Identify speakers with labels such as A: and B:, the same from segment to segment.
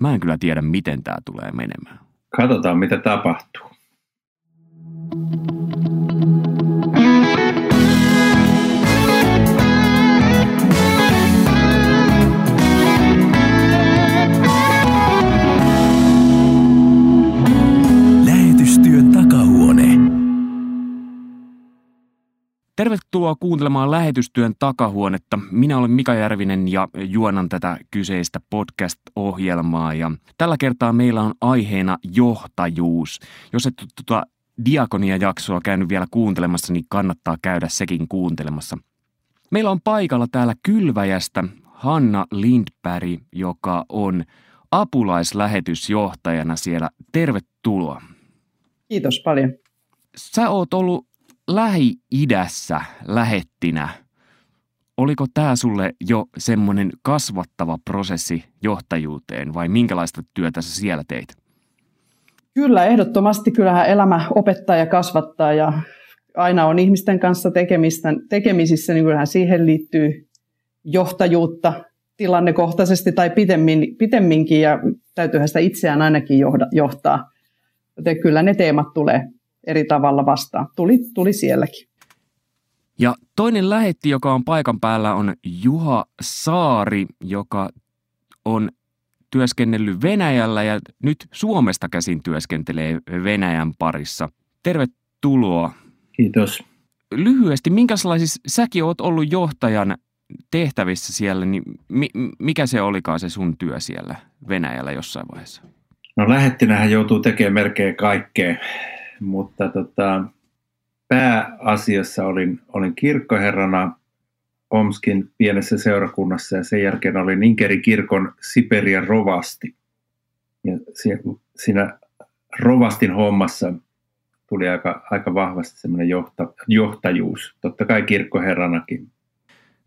A: Mä en kyllä tiedä, miten tämä tulee menemään.
B: Katsotaan, mitä tapahtuu.
A: Tervetuloa kuuntelemaan lähetystyön takahuonetta. Minä olen Mika Järvinen ja juonan tätä kyseistä podcast-ohjelmaa. Ja tällä kertaa meillä on aiheena johtajuus. Jos et tuota Diakonia-jaksoa käynyt vielä kuuntelemassa, niin kannattaa käydä sekin kuuntelemassa. Meillä on paikalla täällä Kylväjästä Hanna Lindberg, joka on apulaislähetysjohtajana siellä. Tervetuloa.
C: Kiitos paljon.
A: Sä oot ollut Lähi-idässä lähettinä, oliko tämä sulle jo semmoinen kasvattava prosessi johtajuuteen vai minkälaista työtä sä siellä teit?
C: Kyllä, ehdottomasti. Kyllähän elämä opettaa ja kasvattaa ja aina on ihmisten kanssa tekemistä, tekemisissä, niin kyllähän siihen liittyy johtajuutta tilannekohtaisesti tai pitemmin, pitemminkin ja täytyyhän sitä itseään ainakin johda, johtaa. Joten kyllä ne teemat tulee eri tavalla vastaan. Tuli, tuli sielläkin.
A: Ja toinen lähetti, joka on paikan päällä, on Juha Saari, joka on työskennellyt Venäjällä ja nyt Suomesta käsin työskentelee Venäjän parissa. Tervetuloa.
B: Kiitos.
A: Lyhyesti, minkälaisissa säkin oot ollut johtajan tehtävissä siellä, niin mikä se olikaan se sun työ siellä Venäjällä jossain vaiheessa?
B: No lähettinähän joutuu tekemään melkein kaikkea mutta tota, pääasiassa olin, olin kirkkoherrana Omskin pienessä seurakunnassa ja sen jälkeen olin Inkerin kirkon Siperian rovasti. Ja siinä rovastin hommassa tuli aika, aika vahvasti semmoinen johta, johtajuus, totta kai kirkkoherranakin.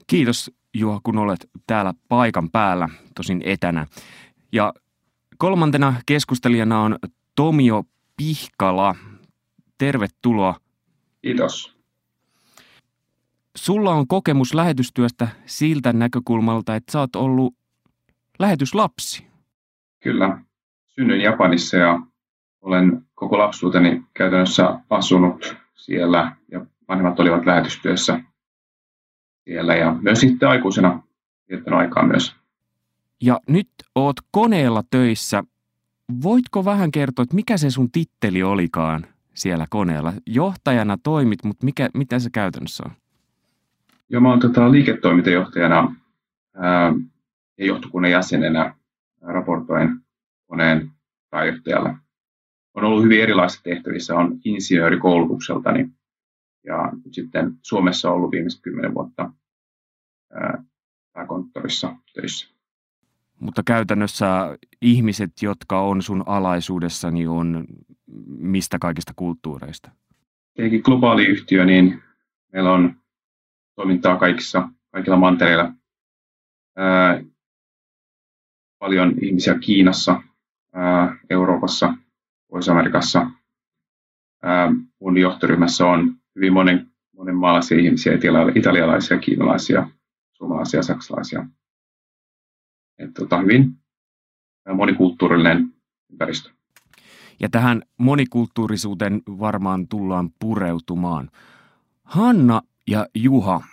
A: Kiitos Juha, kun olet täällä paikan päällä, tosin etänä. Ja kolmantena keskustelijana on Tomio Pihkala, tervetuloa.
D: Kiitos.
A: Sulla on kokemus lähetystyöstä siltä näkökulmalta, että sä oot ollut lähetyslapsi.
D: Kyllä. Synnyin Japanissa ja olen koko lapsuuteni käytännössä asunut siellä ja vanhemmat olivat lähetystyössä siellä ja myös sitten aikuisena viettänyt aikaa myös.
A: Ja nyt oot koneella töissä. Voitko vähän kertoa, että mikä se sun titteli olikaan siellä koneella. Johtajana toimit, mutta mikä, mitä se käytännössä on?
D: Joo, mä oon tota, liiketoimintajohtajana ää, ja johtokunnan jäsenenä raportoin koneen pääjohtajalle. On ollut hyvin erilaisissa tehtävissä, on insinöörikoulutukseltani ja sitten Suomessa on ollut viimeiset kymmenen vuotta ää, pääkonttorissa töissä.
A: Mutta käytännössä ihmiset, jotka on sun alaisuudessani, on mistä kaikista kulttuureista?
D: Tietenkin globaali yhtiö, niin meillä on toimintaa kaikissa, kaikilla mantereilla. Ää, paljon ihmisiä Kiinassa, ää, Euroopassa, Pohjois-Amerikassa. Mun johtoryhmässä on hyvin monen, monen maalaisia ihmisiä, italialaisia, kiinalaisia, suomalaisia, saksalaisia. Et, tota, hyvin monikulttuurinen ympäristö.
A: Ja tähän monikulttuurisuuteen varmaan tullaan pureutumaan. Hanna ja Juha,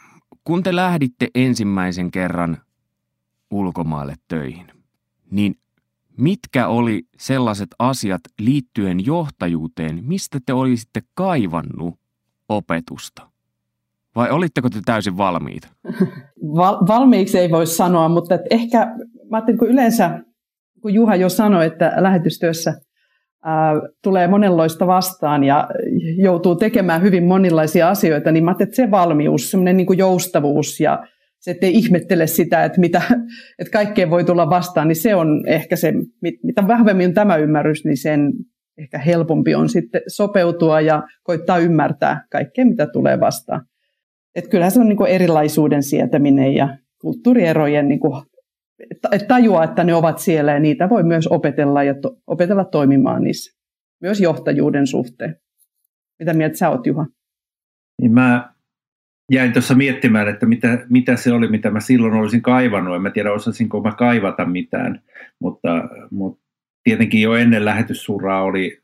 A: kun te lähditte ensimmäisen kerran ulkomaille töihin, niin mitkä oli sellaiset asiat liittyen johtajuuteen, mistä te olisitte kaivannut opetusta? Vai olitteko te täysin valmiita?
C: Val- valmiiksi ei voi sanoa, mutta ehkä mä ajattelin, kun yleensä, kun Juha jo sanoi, että lähetystyössä tulee monenloista vastaan ja joutuu tekemään hyvin monilaisia asioita, niin mä että se valmius, semmoinen niin joustavuus ja se, ettei ihmettele sitä, että, mitä, että kaikkeen voi tulla vastaan, niin se on ehkä se, mitä vahvemmin on tämä ymmärrys, niin sen ehkä helpompi on sitten sopeutua ja koittaa ymmärtää kaikkea, mitä tulee vastaan. Että kyllähän se on niin erilaisuuden sietäminen ja kulttuurierojen niin tajua, että ne ovat siellä ja niitä voi myös opetella ja to, opetella toimimaan niissä. Myös johtajuuden suhteen. Mitä mieltä sä oot, Juha?
B: Niin mä jäin tuossa miettimään, että mitä, mitä se oli, mitä mä silloin olisin kaivannut. En mä tiedä, osasinko mä kaivata mitään, mutta, mutta tietenkin jo ennen lähetyssuraa oli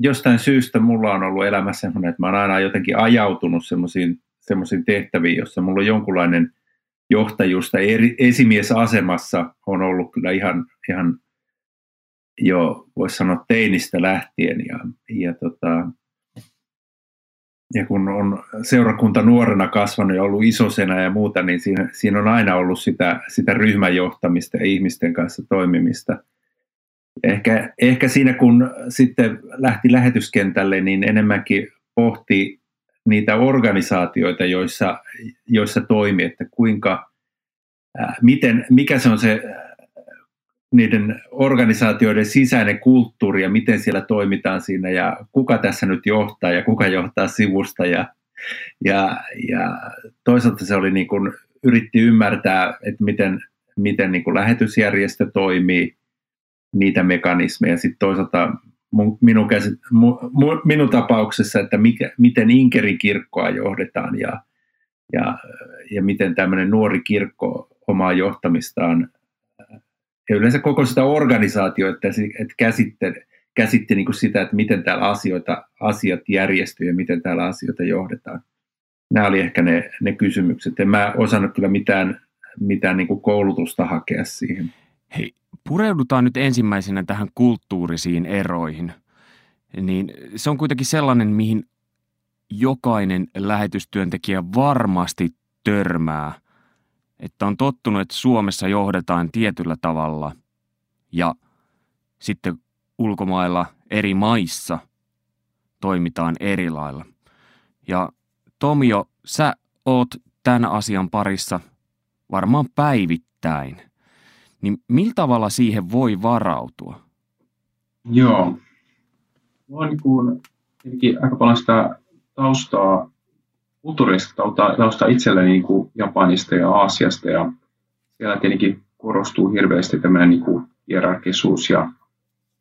B: jostain syystä mulla on ollut elämässä sellainen, että mä oon aina jotenkin ajautunut semmoisiin tehtäviin, jossa mulla on jonkunlainen johtajuus tai eri, esimiesasemassa on ollut kyllä ihan, ihan jo, voisi sanoa teinistä lähtien. Ja, ja, tota, ja kun on seurakunta nuorena kasvanut ja ollut isosena ja muuta, niin siinä, siinä on aina ollut sitä, sitä ryhmäjohtamista ja ihmisten kanssa toimimista. Ehkä, ehkä siinä kun sitten lähti lähetyskentälle, niin enemmänkin pohti niitä organisaatioita, joissa, joissa toimii, että kuinka, ää, miten, mikä se on se niiden organisaatioiden sisäinen kulttuuri ja miten siellä toimitaan siinä ja kuka tässä nyt johtaa ja kuka johtaa sivusta ja, ja, ja toisaalta se oli niin kuin, yritti ymmärtää, että miten, miten niin kuin lähetysjärjestö toimii, niitä mekanismeja. Sitten toisaalta minun, käsit, minun tapauksessa, että mikä, miten Inkerin kirkkoa johdetaan ja, ja, ja miten tämmöinen nuori kirkko omaa johtamistaan ja yleensä koko sitä organisaatioa, että, että käsitte, käsitte niin kuin sitä, että miten täällä asioita, asiat järjestyy ja miten täällä asioita johdetaan. Nämä oli ehkä ne, ne kysymykset. En mä osannut kyllä mitään, mitään niin kuin koulutusta hakea siihen.
A: Hei, pureudutaan nyt ensimmäisenä tähän kulttuurisiin eroihin. Niin se on kuitenkin sellainen, mihin jokainen lähetystyöntekijä varmasti törmää – että on tottunut, että Suomessa johdetaan tietyllä tavalla ja sitten ulkomailla eri maissa toimitaan eri lailla. Ja Tomio, sä oot tämän asian parissa varmaan päivittäin. Niin millä tavalla siihen voi varautua?
D: Joo. Mulla on niin aika paljon sitä taustaa kulttuurista tausta itselleni niin kuin Japanista ja Aasiasta ja siellä tietenkin korostuu hirveästi tämmöinen niin kuin hierarkisuus ja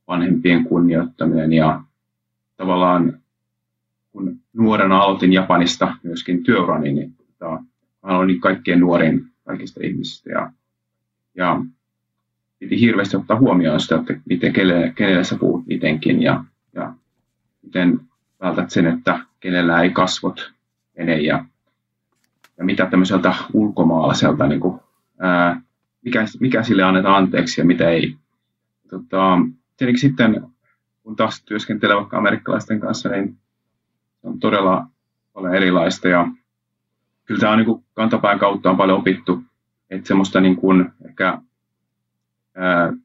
D: vanhempien kunnioittaminen ja tavallaan kun nuorena aloitin Japanista myöskin työurani, niin tota, mä olin kaikkein nuorin kaikista ihmisistä ja, ja piti hirveästi ottaa huomioon sitä, että miten, kenelle, kenelle sä puhut mitenkin ja, ja miten vältät sen, että kenellä ei kasvot mene ja, ja mitä tämmöiseltä ulkomaalaiselta, niin kuin, ää, mikä, mikä sille annetaan anteeksi ja mitä ei. Tota, tietenkin sitten, kun taas työskentelee vaikka amerikkalaisten kanssa, niin on todella paljon erilaista ja kyllä tämä on niin kantapään kautta on paljon opittu, että semmoista niin kuin ehkä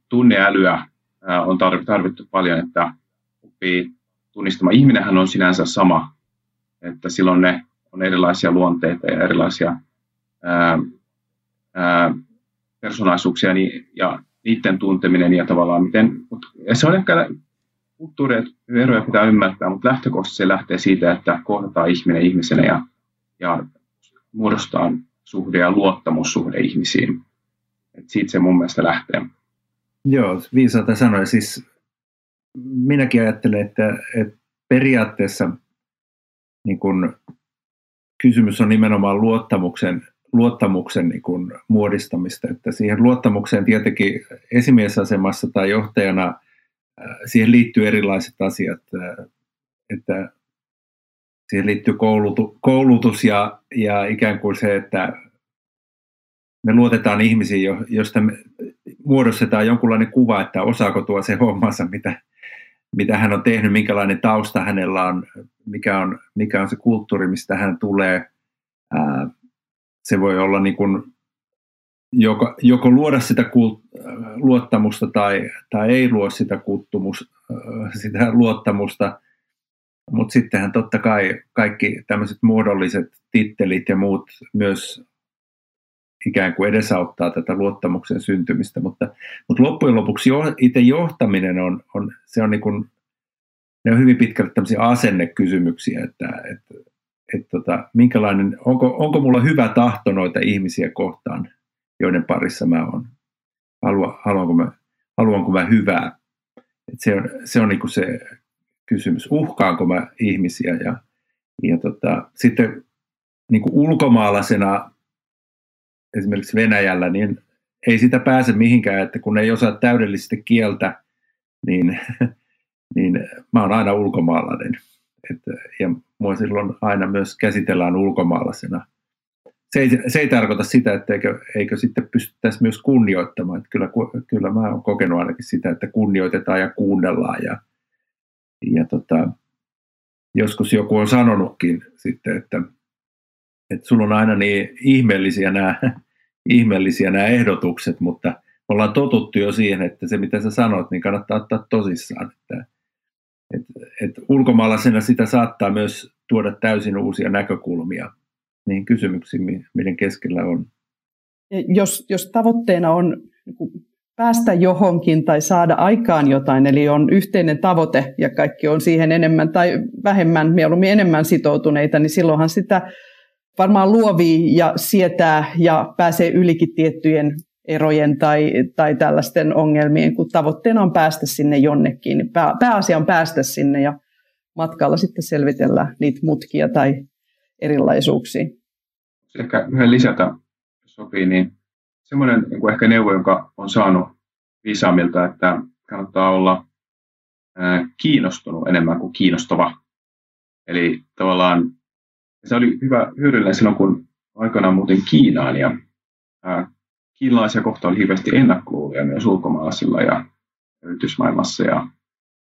D: tunneälyä on tarvittu paljon, että oppii tunnistamaan. Ihminenhän on sinänsä sama, että silloin ne on erilaisia luonteita ja erilaisia persoonallisuuksia niin, ja niiden tunteminen ja tavallaan miten, ja se on ehkä eroja pitää ymmärtää, mutta lähtökohtaisesti se lähtee siitä, että kohdataan ihminen ihmisenä ja, ja muodostaa suhde ja luottamussuhde ihmisiin. Et siitä se mun mielestä lähtee.
B: Joo, viisaalta sanoa. Siis minäkin ajattelen, että, että periaatteessa niin kun kysymys on nimenomaan luottamuksen, luottamuksen niin kuin muodistamista. Että siihen luottamukseen tietenkin esimiesasemassa tai johtajana äh, siihen liittyy erilaiset asiat. Äh, että siihen liittyy koulutu, koulutus ja, ja ikään kuin se, että me luotetaan ihmisiin, joista me muodostetaan jonkunlainen kuva, että osaako tuo se hommansa, mitä, mitä hän on tehnyt, minkälainen tausta hänellä on, mikä on, mikä on se kulttuuri, mistä hän tulee. Ää, se voi olla niin kuin joko, joko luoda sitä kult, luottamusta tai, tai ei luo sitä, kulttumus, sitä luottamusta, mutta sittenhän totta kai kaikki tämmöiset muodolliset tittelit ja muut myös ikään kuin edesauttaa tätä luottamuksen syntymistä, mutta, mutta loppujen lopuksi jo, itse johtaminen on, on, se on niin kuin, ne on hyvin pitkälle tämmöisiä asennekysymyksiä, että, että, että tota, minkälainen, onko, onko mulla hyvä tahto noita ihmisiä kohtaan, joiden parissa mä oon, Halua, haluanko, mä, haluanko mä hyvää, että se on, se, on niin kuin se kysymys, uhkaanko mä ihmisiä ja, ja tota, sitten niin kuin ulkomaalaisena esimerkiksi Venäjällä, niin ei sitä pääse mihinkään, että kun ei osaa täydellisesti kieltä, niin, niin mä oon aina ulkomaalainen. Et, ja mua silloin aina myös käsitellään ulkomaalaisena. Se ei, se ei tarkoita sitä, että eikö, eikö sitten pystyttäisi myös kunnioittamaan. Että kyllä, kyllä mä oon kokenut ainakin sitä, että kunnioitetaan ja kuunnellaan. Ja, ja tota, joskus joku on sanonutkin sitten, että, että sulla on aina niin ihmeellisiä nämä, ihmeellisiä nämä ehdotukset, mutta me ollaan totuttu jo siihen, että se mitä sä sanot, niin kannattaa ottaa tosissaan. Että, et, et ulkomaalaisena sitä saattaa myös tuoda täysin uusia näkökulmia niihin kysymyksiin, miten keskellä on.
C: Jos, jos tavoitteena on niin päästä johonkin tai saada aikaan jotain, eli on yhteinen tavoite ja kaikki on siihen enemmän tai vähemmän, mieluummin enemmän sitoutuneita, niin silloinhan sitä varmaan luovii ja sietää ja pääsee ylikin tiettyjen erojen tai, tai tällaisten ongelmien, kun tavoitteena on päästä sinne jonnekin. Pää, pääasia on päästä sinne ja matkalla sitten selvitellä niitä mutkia tai erilaisuuksia.
D: Ehkä yhden lisätä, sopii, niin semmoinen niin kuin ehkä neuvo, jonka on saanut viisaamilta, että kannattaa olla kiinnostunut enemmän kuin kiinnostava. Eli tavallaan se oli hyvä, hyödyllinen silloin, kun aikanaan muutin Kiinaan ja ää, kiinalaisia kohta oli hirveästi ennakkoluulia myös ulkomaalaisilla ja yritysmaailmassa. Ja,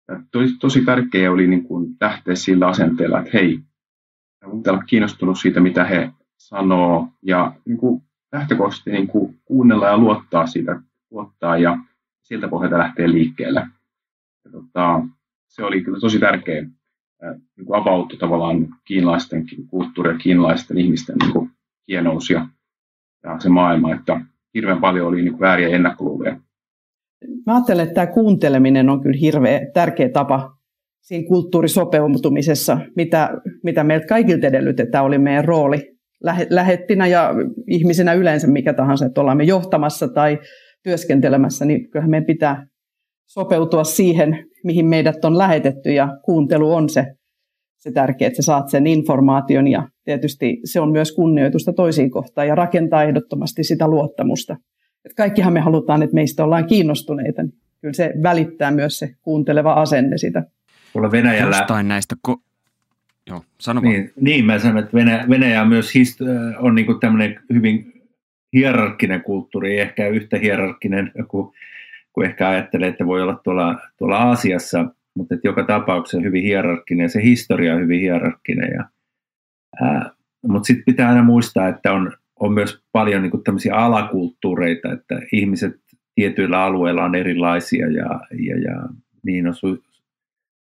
D: ja tosi, tosi tärkeää oli niin kuin lähteä sillä asenteella, että hei, pitää olla kiinnostunut siitä, mitä he sanoo ja niin kuin lähtökohtaisesti niin kuin kuunnella ja luottaa siitä, luottaa ja siltä pohjalta lähteä liikkeelle. Ja, tota, se oli kyllä tosi tärkeä niin avautui tavallaan kiinalaisten kulttuuri ja kiinalaisten ihmisten niin kuin hienous ja, ja se maailma, että hirveän paljon oli niin kuin vääriä ennakkoluuloja.
C: Mä ajattelen, että tämä kuunteleminen on kyllä hirveän tärkeä tapa siinä kulttuurisopeutumisessa, mitä, mitä meiltä kaikilta edellytetään, oli meidän rooli lähettinä ja ihmisenä yleensä mikä tahansa, että ollaan me johtamassa tai työskentelemässä, niin kyllähän meidän pitää sopeutua siihen, mihin meidät on lähetetty ja kuuntelu on se, se tärkeä, että sä saat sen informaation ja tietysti se on myös kunnioitusta toisiin kohtaan ja rakentaa ehdottomasti sitä luottamusta. Et kaikkihan me halutaan, että meistä ollaan kiinnostuneita. Niin kyllä se välittää myös se kuunteleva asenne sitä.
B: Tuolla Venäjällä...
A: Jostain näistä ko- Joo, sano
B: niin, niin, mä sanon, että Venäjä, Venäjä on myös hist- on niin tämmöinen hyvin hierarkkinen kulttuuri, ei ehkä yhtä hierarkkinen kuin, kuin ehkä ajattelee, että voi olla tuolla, tuolla Aasiassa, mutta että joka tapauksessa hyvin hierarkkinen ja se historia on hyvin hierarkkinen. Ja, ää, mutta sitten pitää aina muistaa, että on, on myös paljon niin tämmöisiä alakulttuureita, että ihmiset tietyillä alueilla on erilaisia ja, ja, ja niin on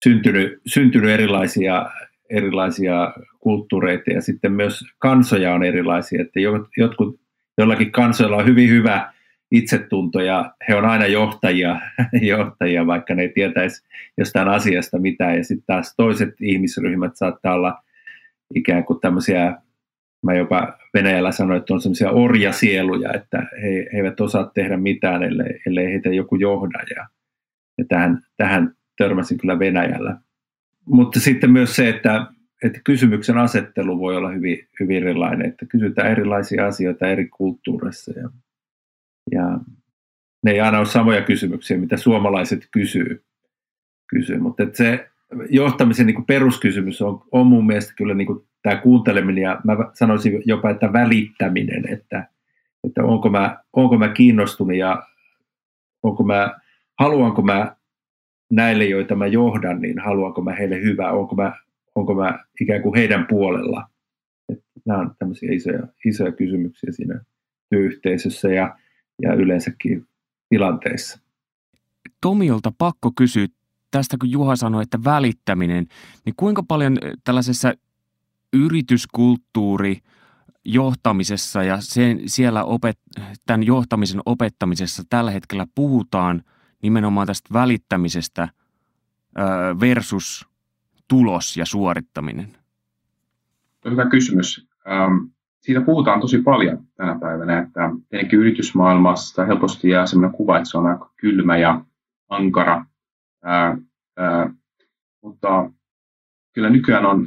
B: syntynyt, syntynyt erilaisia, erilaisia kulttuureita ja sitten myös kansoja on erilaisia, että jotkut, jollakin kansoilla on hyvin hyvä itsetunto ja he on aina johtajia, johtajia vaikka ne ei tietäisi jostain asiasta mitään ja sitten taas toiset ihmisryhmät saattaa olla ikään kuin tämmöisiä, mä jopa Venäjällä sanoin, että on semmoisia orjasieluja, että he, he eivät osaa tehdä mitään, ellei, ellei heitä joku johda ja, ja tähän, tähän törmäsin kyllä Venäjällä. Mutta sitten myös se, että, että kysymyksen asettelu voi olla hyvin, hyvin erilainen, että kysytään erilaisia asioita eri kulttuureissa ja, ja ne ei aina ole samoja kysymyksiä, mitä suomalaiset kysyy, kysyy. mutta se johtamisen niin peruskysymys on, on mun mielestä kyllä niin tämä kuunteleminen ja mä sanoisin jopa, että välittäminen, että, että onko, mä, onko mä kiinnostunut ja onko mä, haluanko mä näille, joita mä johdan, niin haluanko mä heille hyvää, onko mä, onko mä ikään kuin heidän puolella. Että nämä on tämmöisiä isoja, isoja kysymyksiä siinä työyhteisössä ja, ja yleensäkin tilanteissa.
A: Tomiolta pakko kysyä tästä, kun Juha sanoi, että välittäminen, niin kuinka paljon tällaisessa yrityskulttuuri johtamisessa ja sen, siellä opet, tämän johtamisen opettamisessa tällä hetkellä puhutaan – nimenomaan tästä välittämisestä versus tulos ja suorittaminen?
D: Hyvä kysymys. Siitä puhutaan tosi paljon tänä päivänä, että tietenkin yritysmaailmassa helposti jää sellainen kuva, että se on aika kylmä ja ankara, ää, ää, mutta kyllä nykyään on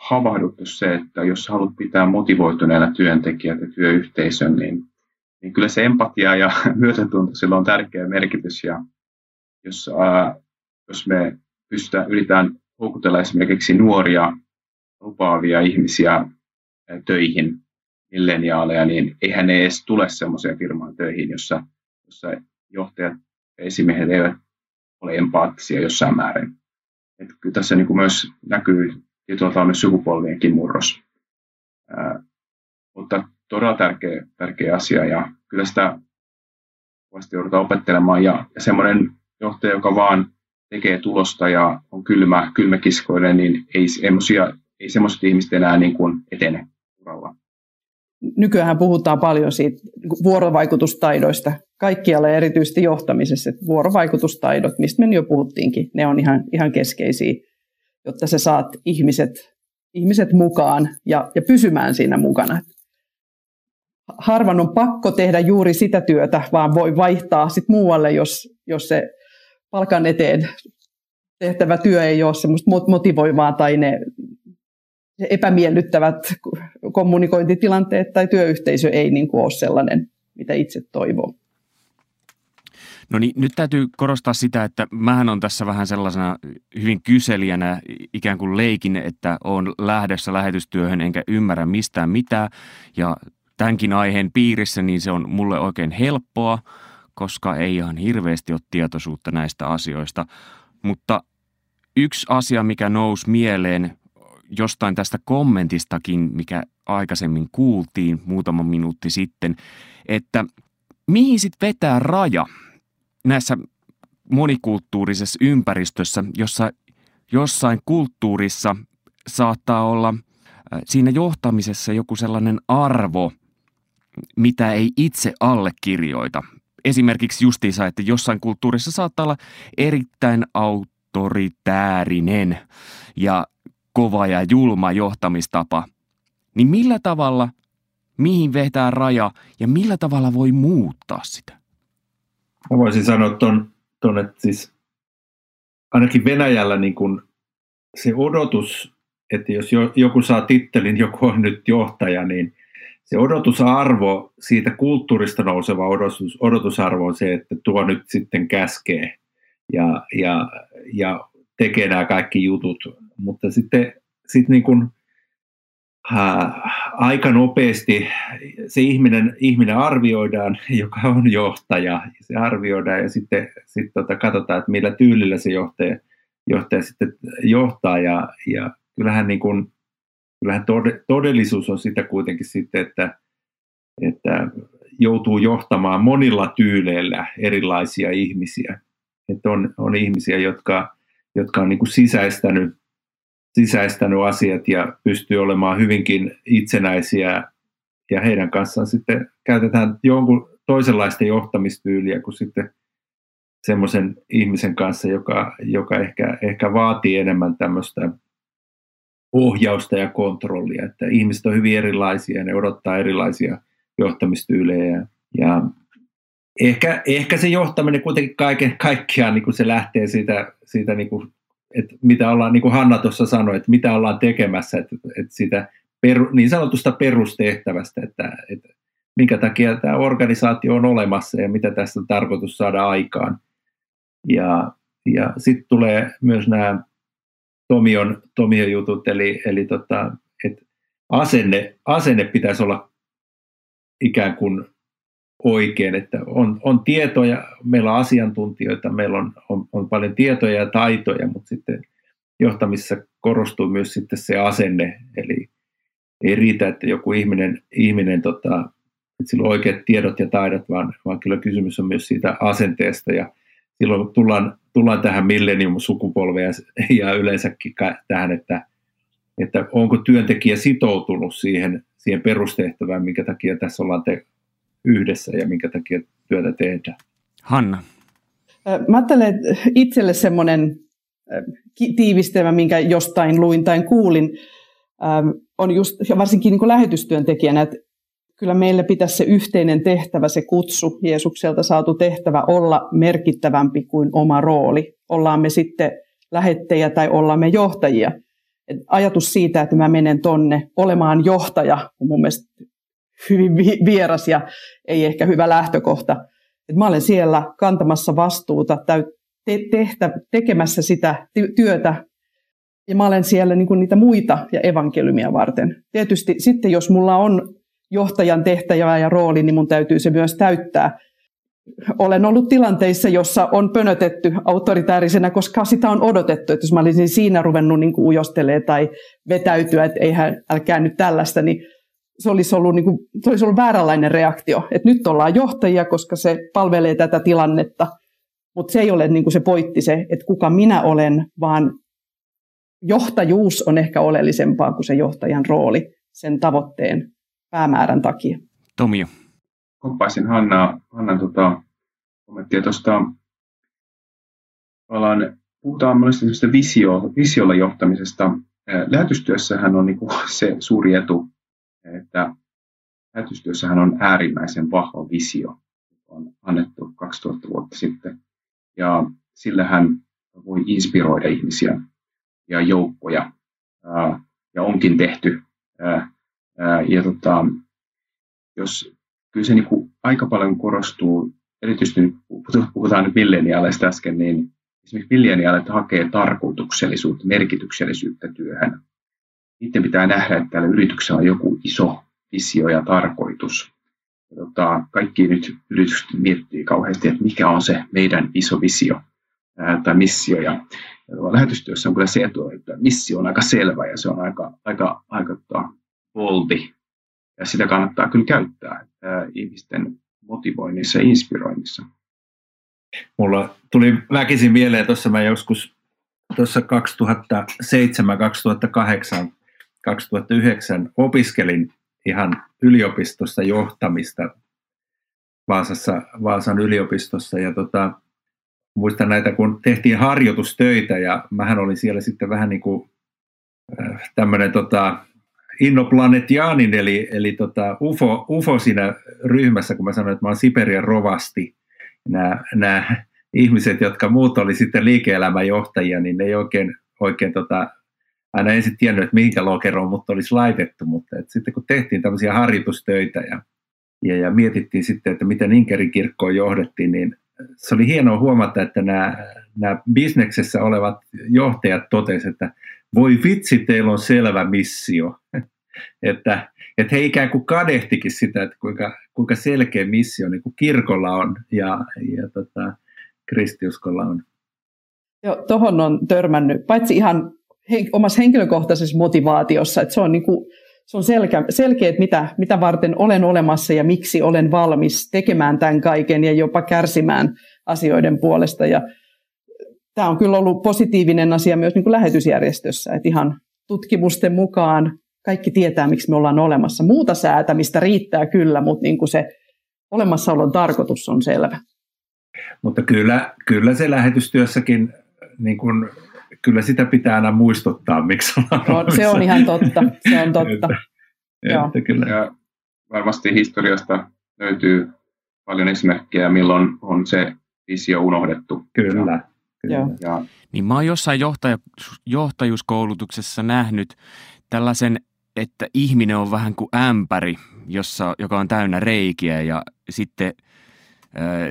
D: havahduttu se, että jos haluat pitää motivoituneena työntekijät ja työyhteisön, niin, niin kyllä se empatia ja myötätunto sillä on tärkeä merkitys. Ja jos, ää, jos me pystytään, yritetään houkutella esimerkiksi nuoria lupaavia ihmisiä töihin, milleniaaleja, niin eihän ne edes tule semmoiseen firmaan töihin, jossa, jossa johtajat ja esimiehet eivät ole empaattisia jossain määrin. Et kyllä tässä niin kuin myös näkyy tietyllä myös sukupolvienkin murros. Ää, mutta todella tärkeä, tärkeä asia ja kyllä sitä vasta joudutaan opettelemaan ja, ja semmoinen johtaja, joka vaan tekee tulosta ja on kylmä, kylmäkiskoinen, niin ei, ei semmoiset ihmiset enää niin kuin etene uralla
C: nykyään puhutaan paljon siitä vuorovaikutustaidoista kaikkialla ja erityisesti johtamisessa. Että vuorovaikutustaidot, mistä me jo puhuttiinkin, ne on ihan, ihan keskeisiä, jotta sä saat ihmiset, ihmiset mukaan ja, ja pysymään siinä mukana. Harvan on pakko tehdä juuri sitä työtä, vaan voi vaihtaa sit muualle, jos, jos se palkan eteen tehtävä työ ei ole semmoista motivoivaa tai ne epämiellyttävät kommunikointitilanteet tai työyhteisö ei niin kuin ole sellainen, mitä itse toivoo.
A: No niin, nyt täytyy korostaa sitä, että mähän on tässä vähän sellaisena hyvin kyselijänä ikään kuin leikin, että on lähdössä lähetystyöhön enkä ymmärrä mistään mitään. Ja tämänkin aiheen piirissä niin se on mulle oikein helppoa, koska ei ihan hirveästi ole tietoisuutta näistä asioista. Mutta yksi asia, mikä nousi mieleen jostain tästä kommentistakin, mikä aikaisemmin kuultiin muutama minuutti sitten, että mihin sitten vetää raja näissä monikulttuurisessa ympäristössä, jossa jossain kulttuurissa saattaa olla äh, siinä johtamisessa joku sellainen arvo, mitä ei itse allekirjoita. Esimerkiksi justiinsa, että jossain kulttuurissa saattaa olla erittäin autoritäärinen ja kova ja julma johtamistapa, niin millä tavalla, mihin vetää raja ja millä tavalla voi muuttaa sitä?
B: Mä voisin sanoa ton, ton että siis ainakin Venäjällä niin kun se odotus, että jos joku saa tittelin, joku on nyt johtaja, niin se odotusarvo, siitä kulttuurista nouseva odotus, odotusarvo on se, että tuo nyt sitten käskee ja, ja, ja tekee nämä kaikki jutut. Mutta sitten sit niin kuin, ää, aika nopeasti se ihminen, ihminen arvioidaan, joka on johtaja. Se arvioidaan ja sitten sit tota, katsotaan, että millä tyylillä se johtaja, johtaja sitten johtaa. Ja, ja kyllähän, niin kuin, kyllähän todellisuus on sitä kuitenkin sitten, että, että joutuu johtamaan monilla tyyleillä erilaisia ihmisiä. Että on, on ihmisiä, jotka jotka on niin kuin sisäistänyt, sisäistänyt asiat ja pystyy olemaan hyvinkin itsenäisiä ja heidän kanssaan sitten käytetään jonkun toisenlaista johtamistyyliä kuin sitten semmoisen ihmisen kanssa, joka, joka ehkä, ehkä vaatii enemmän tämmöistä ohjausta ja kontrollia. Että ihmiset on hyvin erilaisia ja ne odottaa erilaisia johtamistyylejä. Ja ehkä, ehkä se johtaminen kuitenkin kaiken kaikkiaan niin kuin se lähtee siitä, siitä niin kuin, että mitä ollaan, niin kuin Hanna tuossa sanoi, että mitä ollaan tekemässä, että, että siitä peru, niin sanotusta perustehtävästä, että, että minkä takia tämä organisaatio on olemassa ja mitä tästä on tarkoitus saada aikaan. Ja, ja sitten tulee myös nämä Tomion, Tomion jutut, eli, eli tota, että asenne, asenne pitäisi olla ikään kuin oikein, että on, on tietoja, meillä on asiantuntijoita, meillä on, on, on paljon tietoja ja taitoja, mutta sitten johtamisessa korostuu myös sitten se asenne, eli ei riitä, että joku ihminen, ihminen tota, että sillä on oikeat tiedot ja taidot, vaan, vaan kyllä kysymys on myös siitä asenteesta. Ja silloin tullaan, tullaan tähän millennium-sukupolveen ja yleensäkin tähän, että, että onko työntekijä sitoutunut siihen, siihen perustehtävään, minkä takia tässä ollaan te, yhdessä ja minkä takia työtä tehdään.
A: Hanna.
C: Mä ajattelen, että itselle semmoinen tiivistelmä, minkä jostain luin tai kuulin, on just, ja varsinkin niin kuin lähetystyöntekijänä, että kyllä meillä pitäisi se yhteinen tehtävä, se kutsu, Jeesukselta saatu tehtävä olla merkittävämpi kuin oma rooli. Ollaan me sitten lähettejä tai ollaan me johtajia. Et ajatus siitä, että mä menen tonne olemaan johtaja, on mun mielestä hyvin vieras ja ei ehkä hyvä lähtökohta. Et mä olen siellä kantamassa vastuuta, te- tehtä, tekemässä sitä työtä, ja mä olen siellä niin kuin niitä muita ja evankeliumia varten. Tietysti sitten, jos mulla on johtajan tehtävä ja rooli, niin mun täytyy se myös täyttää. Olen ollut tilanteissa, jossa on pönötetty autoritäärisenä, koska sitä on odotettu. Että jos mä olisin siinä ruvennut niin ujostelee tai vetäytyä, että eihän, älkää nyt tällaista, niin se olisi ollut, niin kuin, se olisi ollut vääränlainen reaktio. Että nyt ollaan johtajia, koska se palvelee tätä tilannetta. Mutta se ei ole niin kuin se poitti se, että kuka minä olen, vaan johtajuus on ehkä oleellisempaa kuin se johtajan rooli sen tavoitteen päämäärän takia.
A: Tomio.
D: Komppaisin Hanna, Hannan tota, kommenttia tuosta, puhutaan mielestäni visio, visiolla johtamisesta. Lähetystyössähän on niin kuin se suuri etu, että lähetystyössähän on äärimmäisen vahva visio, joka on annettu 2000 vuotta sitten. Ja sillähän voi inspiroida ihmisiä ja joukkoja, ja onkin tehty. Ja tota, jos kyllä se niin kuin aika paljon korostuu, erityisesti nyt puhutaan nyt milleniaaleista äsken, niin esimerkiksi milleniaalit hakee tarkoituksellisuutta, merkityksellisyyttä työhön. Niiden pitää nähdä, että tällä yrityksellä on joku iso visio ja tarkoitus. Tota, kaikki nyt yritykset miettii kauheasti, että mikä on se meidän iso visio ää, tai missio. Ja, ja lähetystyössä on kyllä se etu, että missio on aika selvä ja se on aika, aika, aika tota, boldi. Ja sitä kannattaa kyllä käyttää ää, ihmisten motivoinnissa ja inspiroinnissa.
B: Mulla tuli väkisin mieleen tuossa mä joskus tuossa 2007, 2008, 2009 opiskelin ihan yliopistossa johtamista Vaasassa, Vaasan yliopistossa ja tota, muistan näitä, kun tehtiin harjoitustöitä ja mähän olin siellä sitten vähän niin kuin äh, tämmöinen tota, innoplanetiaanin, eli, eli tota UFO, UFO siinä ryhmässä, kun mä sanoin, että mä oon Siperian rovasti. Nämä, nämä ihmiset, jotka muut oli sitten liike-elämän johtajia, niin ne ei oikein, oikein tota, aina ensin tiennyt, että mihinkä lokeroon mutta olisi laitettu, mutta että sitten kun tehtiin tämmöisiä harjoitustöitä ja, ja, ja mietittiin sitten, että miten Inkerin kirkkoon johdettiin, niin se oli hienoa huomata, että nämä, nämä bisneksessä olevat johtajat totesivat, että voi vitsi, teillä on selvä missio. että, että he ikään kuin kadehtikin sitä, että kuinka, kuinka selkeä missio niin kuin kirkolla on ja, ja tota, kristiuskolla on.
C: Joo, tuohon on törmännyt, paitsi ihan he, omassa henkilökohtaisessa motivaatiossa, että se on, niin kuin, se on selkeä, selkeä että mitä, mitä varten olen olemassa ja miksi olen valmis tekemään tämän kaiken ja jopa kärsimään asioiden puolesta. Ja tämä on kyllä ollut positiivinen asia myös niin kuin lähetysjärjestössä, että ihan tutkimusten mukaan kaikki tietää, miksi me ollaan olemassa. Muuta säätämistä riittää kyllä, mutta niin kuin se olemassaolon tarkoitus on selvä.
B: Mutta kyllä, kyllä se lähetystyössäkin niin kuin kyllä sitä pitää aina muistuttaa, miksi
C: ollaan no, Se on ihan totta, se on totta. että,
D: Joo. Että kyllä. Ja varmasti historiasta löytyy paljon esimerkkejä, milloin on se visio unohdettu.
B: Kyllä. Ja, kyllä.
A: Ja, niin mä oon jossain johtaja, johtajuuskoulutuksessa nähnyt tällaisen, että ihminen on vähän kuin ämpäri, jossa, joka on täynnä reikiä ja sitten –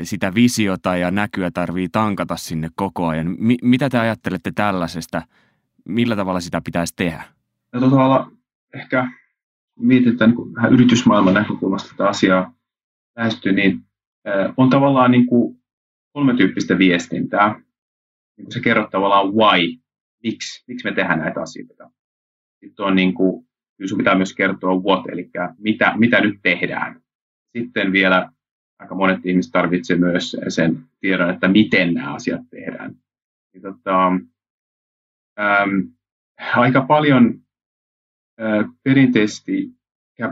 A: sitä visiota ja näkyä tarvii tankata sinne koko ajan. M- mitä te ajattelette tällaisesta? Millä tavalla sitä pitäisi tehdä?
D: Ja tavalla ehkä mietitään niin vähän yritysmaailman näkökulmasta tätä asiaa lähestyy, niin on tavallaan niin kuin kolme tyyppistä viestintää. Niin kuin se kerrot tavallaan why, miksi, miksi me tehdään näitä asioita. Sitten on niin kuin, sun pitää myös kertoa what, eli mitä, mitä nyt tehdään. Sitten vielä aika monet ihmiset tarvitsevat myös sen tiedon, että miten nämä asiat tehdään. Ja tota, äm, aika paljon ä, perinteisesti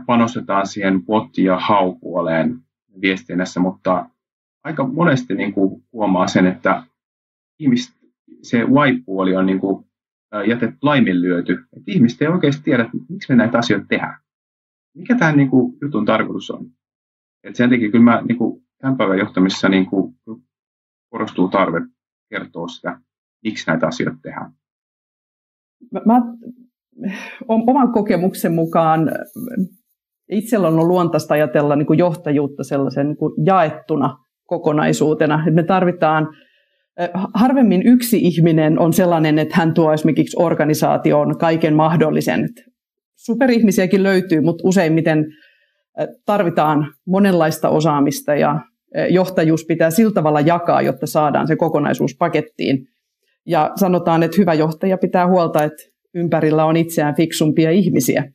D: panostetaan siihen what- ja how-puoleen viestinnässä, mutta aika monesti niin kuin huomaa sen, että ihmiset, se why-puoli on niin kuin, jätetty laiminlyöty. Että ihmiset ei oikeasti tiedä, miksi me näitä asioita tehdään. Mikä tämän niin kuin, jutun tarkoitus on. Et sen takia kyllä mä niin kuin, tämän päivän johtamisessa niin kuin, korostuu tarve kertoa sitä, miksi näitä asioita tehdään.
C: Mä, mä oman kokemuksen mukaan itsellä on luontaista ajatella niin kuin johtajuutta sellaisen niin kuin jaettuna kokonaisuutena. Me tarvitaan harvemmin yksi ihminen on sellainen, että hän tuo esimerkiksi organisaatioon kaiken mahdollisen. Superihmisiäkin löytyy, mutta useimmiten tarvitaan monenlaista osaamista ja johtajuus pitää sillä tavalla jakaa, jotta saadaan se kokonaisuus pakettiin. Ja sanotaan, että hyvä johtaja pitää huolta, että ympärillä on itseään fiksumpia ihmisiä.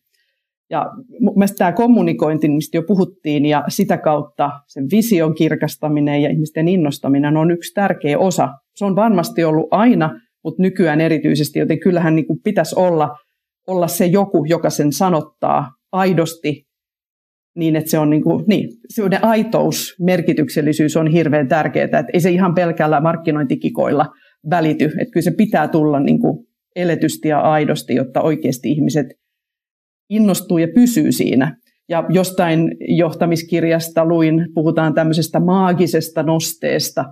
C: Ja mielestäni tämä kommunikointi, mistä jo puhuttiin, ja sitä kautta sen vision kirkastaminen ja ihmisten innostaminen on yksi tärkeä osa. Se on varmasti ollut aina, mutta nykyään erityisesti, joten kyllähän niin kuin pitäisi olla, olla se joku, joka sen sanottaa aidosti niin, että se on niin kuin, niin, se aitous, merkityksellisyys on hirveän tärkeää, että ei se ihan pelkällä markkinointikikoilla välity, että kyllä se pitää tulla niin kuin eletysti ja aidosti, jotta oikeasti ihmiset innostuu ja pysyy siinä. Ja jostain johtamiskirjasta luin, puhutaan tämmöisestä maagisesta nosteesta,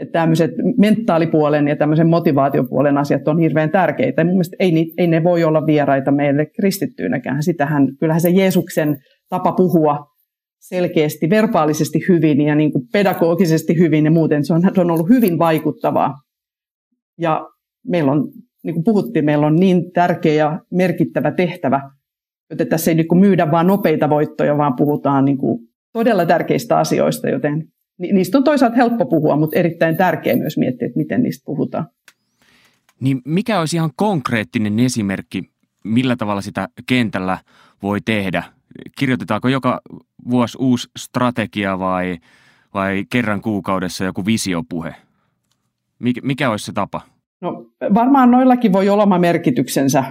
C: että tämmöiset mentaalipuolen ja tämmöisen motivaatiopuolen asiat on hirveän tärkeitä. mun mielestä ei, ei ne voi olla vieraita meille kristittyinäkään. Sitähän, kyllähän se Jeesuksen tapa puhua selkeästi, verbaalisesti hyvin ja niin kuin pedagogisesti hyvin ja muuten, se on, se on ollut hyvin vaikuttavaa. Ja meillä on, niin kuin puhuttiin, meillä on niin tärkeä ja merkittävä tehtävä Joten tässä ei niin myydä vain nopeita voittoja, vaan puhutaan niin kuin todella tärkeistä asioista, joten niistä on toisaalta helppo puhua, mutta erittäin tärkeää myös miettiä, että miten niistä puhutaan.
A: Niin mikä olisi ihan konkreettinen esimerkki, millä tavalla sitä kentällä voi tehdä? Kirjoitetaanko joka vuosi uusi strategia vai, vai kerran kuukaudessa joku visiopuhe? Mikä, mikä olisi se tapa?
C: No, varmaan noillakin voi olla oma merkityksensä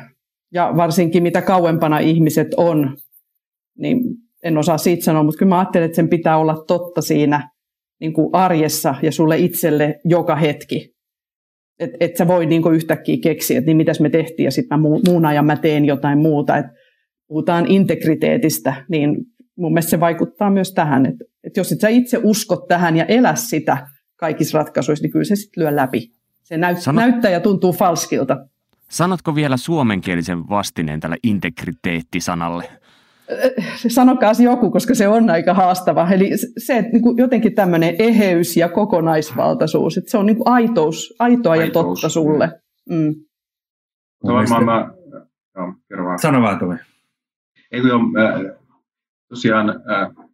C: ja varsinkin mitä kauempana ihmiset on, niin en osaa siitä sanoa, mutta kyllä mä ajattelen, että sen pitää olla totta siinä niin kuin arjessa ja sulle itselle joka hetki. Että et sä voi niin kuin yhtäkkiä keksiä, että niin mitäs me tehtiin ja sitten muun ajan mä teen jotain muuta. Et puhutaan integriteetistä, niin mun mielestä se vaikuttaa myös tähän, että, että jos et sä itse uskot tähän ja elä sitä kaikissa ratkaisuissa, niin kyllä se sitten lyö läpi. Se näyt, Sano... näyttää ja tuntuu falskilta.
A: Sanotko vielä suomenkielisen vastineen tälle integriteettisanalle?
C: Sanokaa joku, koska se on aika haastava. Eli se, että niin jotenkin tämmöinen eheys ja kokonaisvaltaisuus, että se on niin kuin aitous, aitoa aitous. ja totta sulle. Mm.
D: No, mä, joo,
B: vaan. Sano vaan Tomi.
D: Eikö jo, äh, tosiaan äh,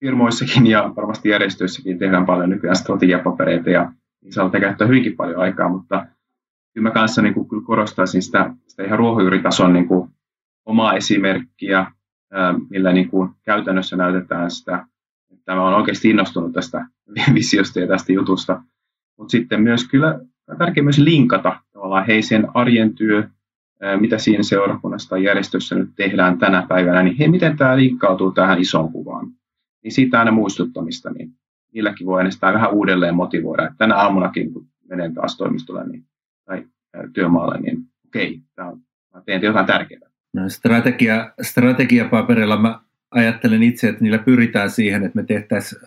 D: firmoissakin ja varmasti järjestöissäkin tehdään paljon nykyään strategiapapereita ja niissä on käyttää hyvinkin paljon aikaa, mutta kyllä mä kanssa niin kuin, korostaisin sitä, sitä ihan ruohonjuuritason niin kuin, omaa esimerkkiä, millä niin kuin, käytännössä näytetään sitä, että mä olen oikeasti innostunut tästä visiosta ja tästä jutusta. Mutta sitten myös kyllä tärkeää myös linkata tavallaan hei sen arjen työ, mitä siinä seurakunnassa tai järjestössä nyt tehdään tänä päivänä, niin hei, miten tämä linkkautuu tähän isoon kuvaan. Niin siitä aina muistuttamista, niin niilläkin voi aina vähän uudelleen motivoida. Tänä aamunakin, kun menen taas toimistolle, niin tai työmaalle, niin okei, on, mä teen jotain tärkeää.
B: No, strategia, strategiapaperilla mä ajattelen itse, että niillä pyritään siihen, että me tehtäisiin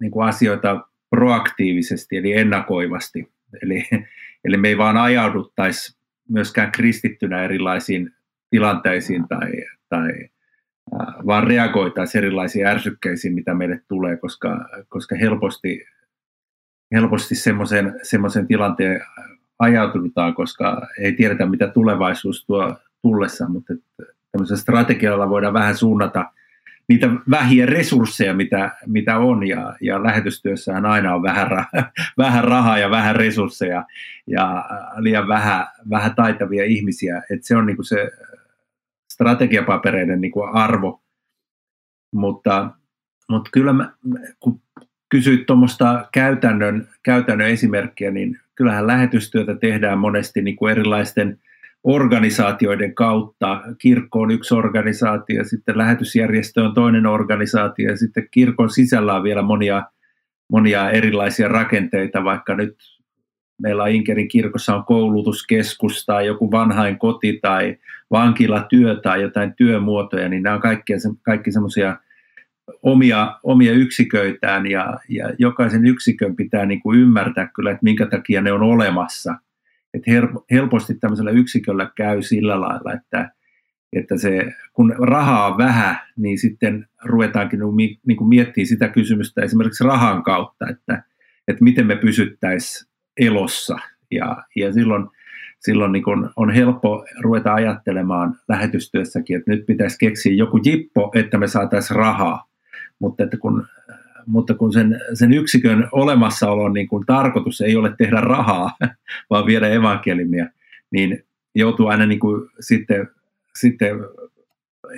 B: niin kuin asioita proaktiivisesti, eli ennakoivasti. Eli, eli me ei vaan ajauduttaisi myöskään kristittynä erilaisiin tilanteisiin tai, tai vaan reagoitaisiin erilaisiin ärsykkeisiin, mitä meille tulee, koska, koska helposti, helposti semmoisen tilanteen ajaututaan, koska ei tiedetä, mitä tulevaisuus tuo tullessa, mutta tämmöisellä strategialla voidaan vähän suunnata niitä vähiä resursseja, mitä, mitä on, ja, ja lähetystyössähän aina on vähän, rah- vähän rahaa ja vähän resursseja, ja liian vähän, vähän taitavia ihmisiä, että se on niinku se strategiapapereiden niinku arvo, mutta, mutta kyllä mä, kun kysyit tuommoista käytännön, käytännön esimerkkiä, niin kyllähän lähetystyötä tehdään monesti niin kuin erilaisten organisaatioiden kautta. Kirkko on yksi organisaatio, sitten lähetysjärjestö on toinen organisaatio ja sitten kirkon sisällä on vielä monia, monia erilaisia rakenteita, vaikka nyt meillä Inkerin kirkossa on koulutuskeskus tai joku vanhain koti tai vankilatyö tai jotain työmuotoja, niin nämä on kaikki, kaikki semmoisia omia, omia yksiköitään ja, ja jokaisen yksikön pitää niin kuin ymmärtää kyllä, että minkä takia ne on olemassa. Että helposti tämmöisellä yksiköllä käy sillä lailla, että, että se, kun rahaa on vähän, niin sitten ruvetaankin niin kuin miettimään sitä kysymystä esimerkiksi rahan kautta, että, että miten me pysyttäisiin elossa. Ja, ja silloin, silloin niin kun on helppo ruveta ajattelemaan lähetystyössäkin, että nyt pitäisi keksiä joku jippo, että me saataisiin rahaa. Mutta, että kun, mutta kun sen, sen yksikön olemassaolon niin kun tarkoitus ei ole tehdä rahaa, vaan viedä evankelimia, niin joutuu aina niin kuin sitten, sitten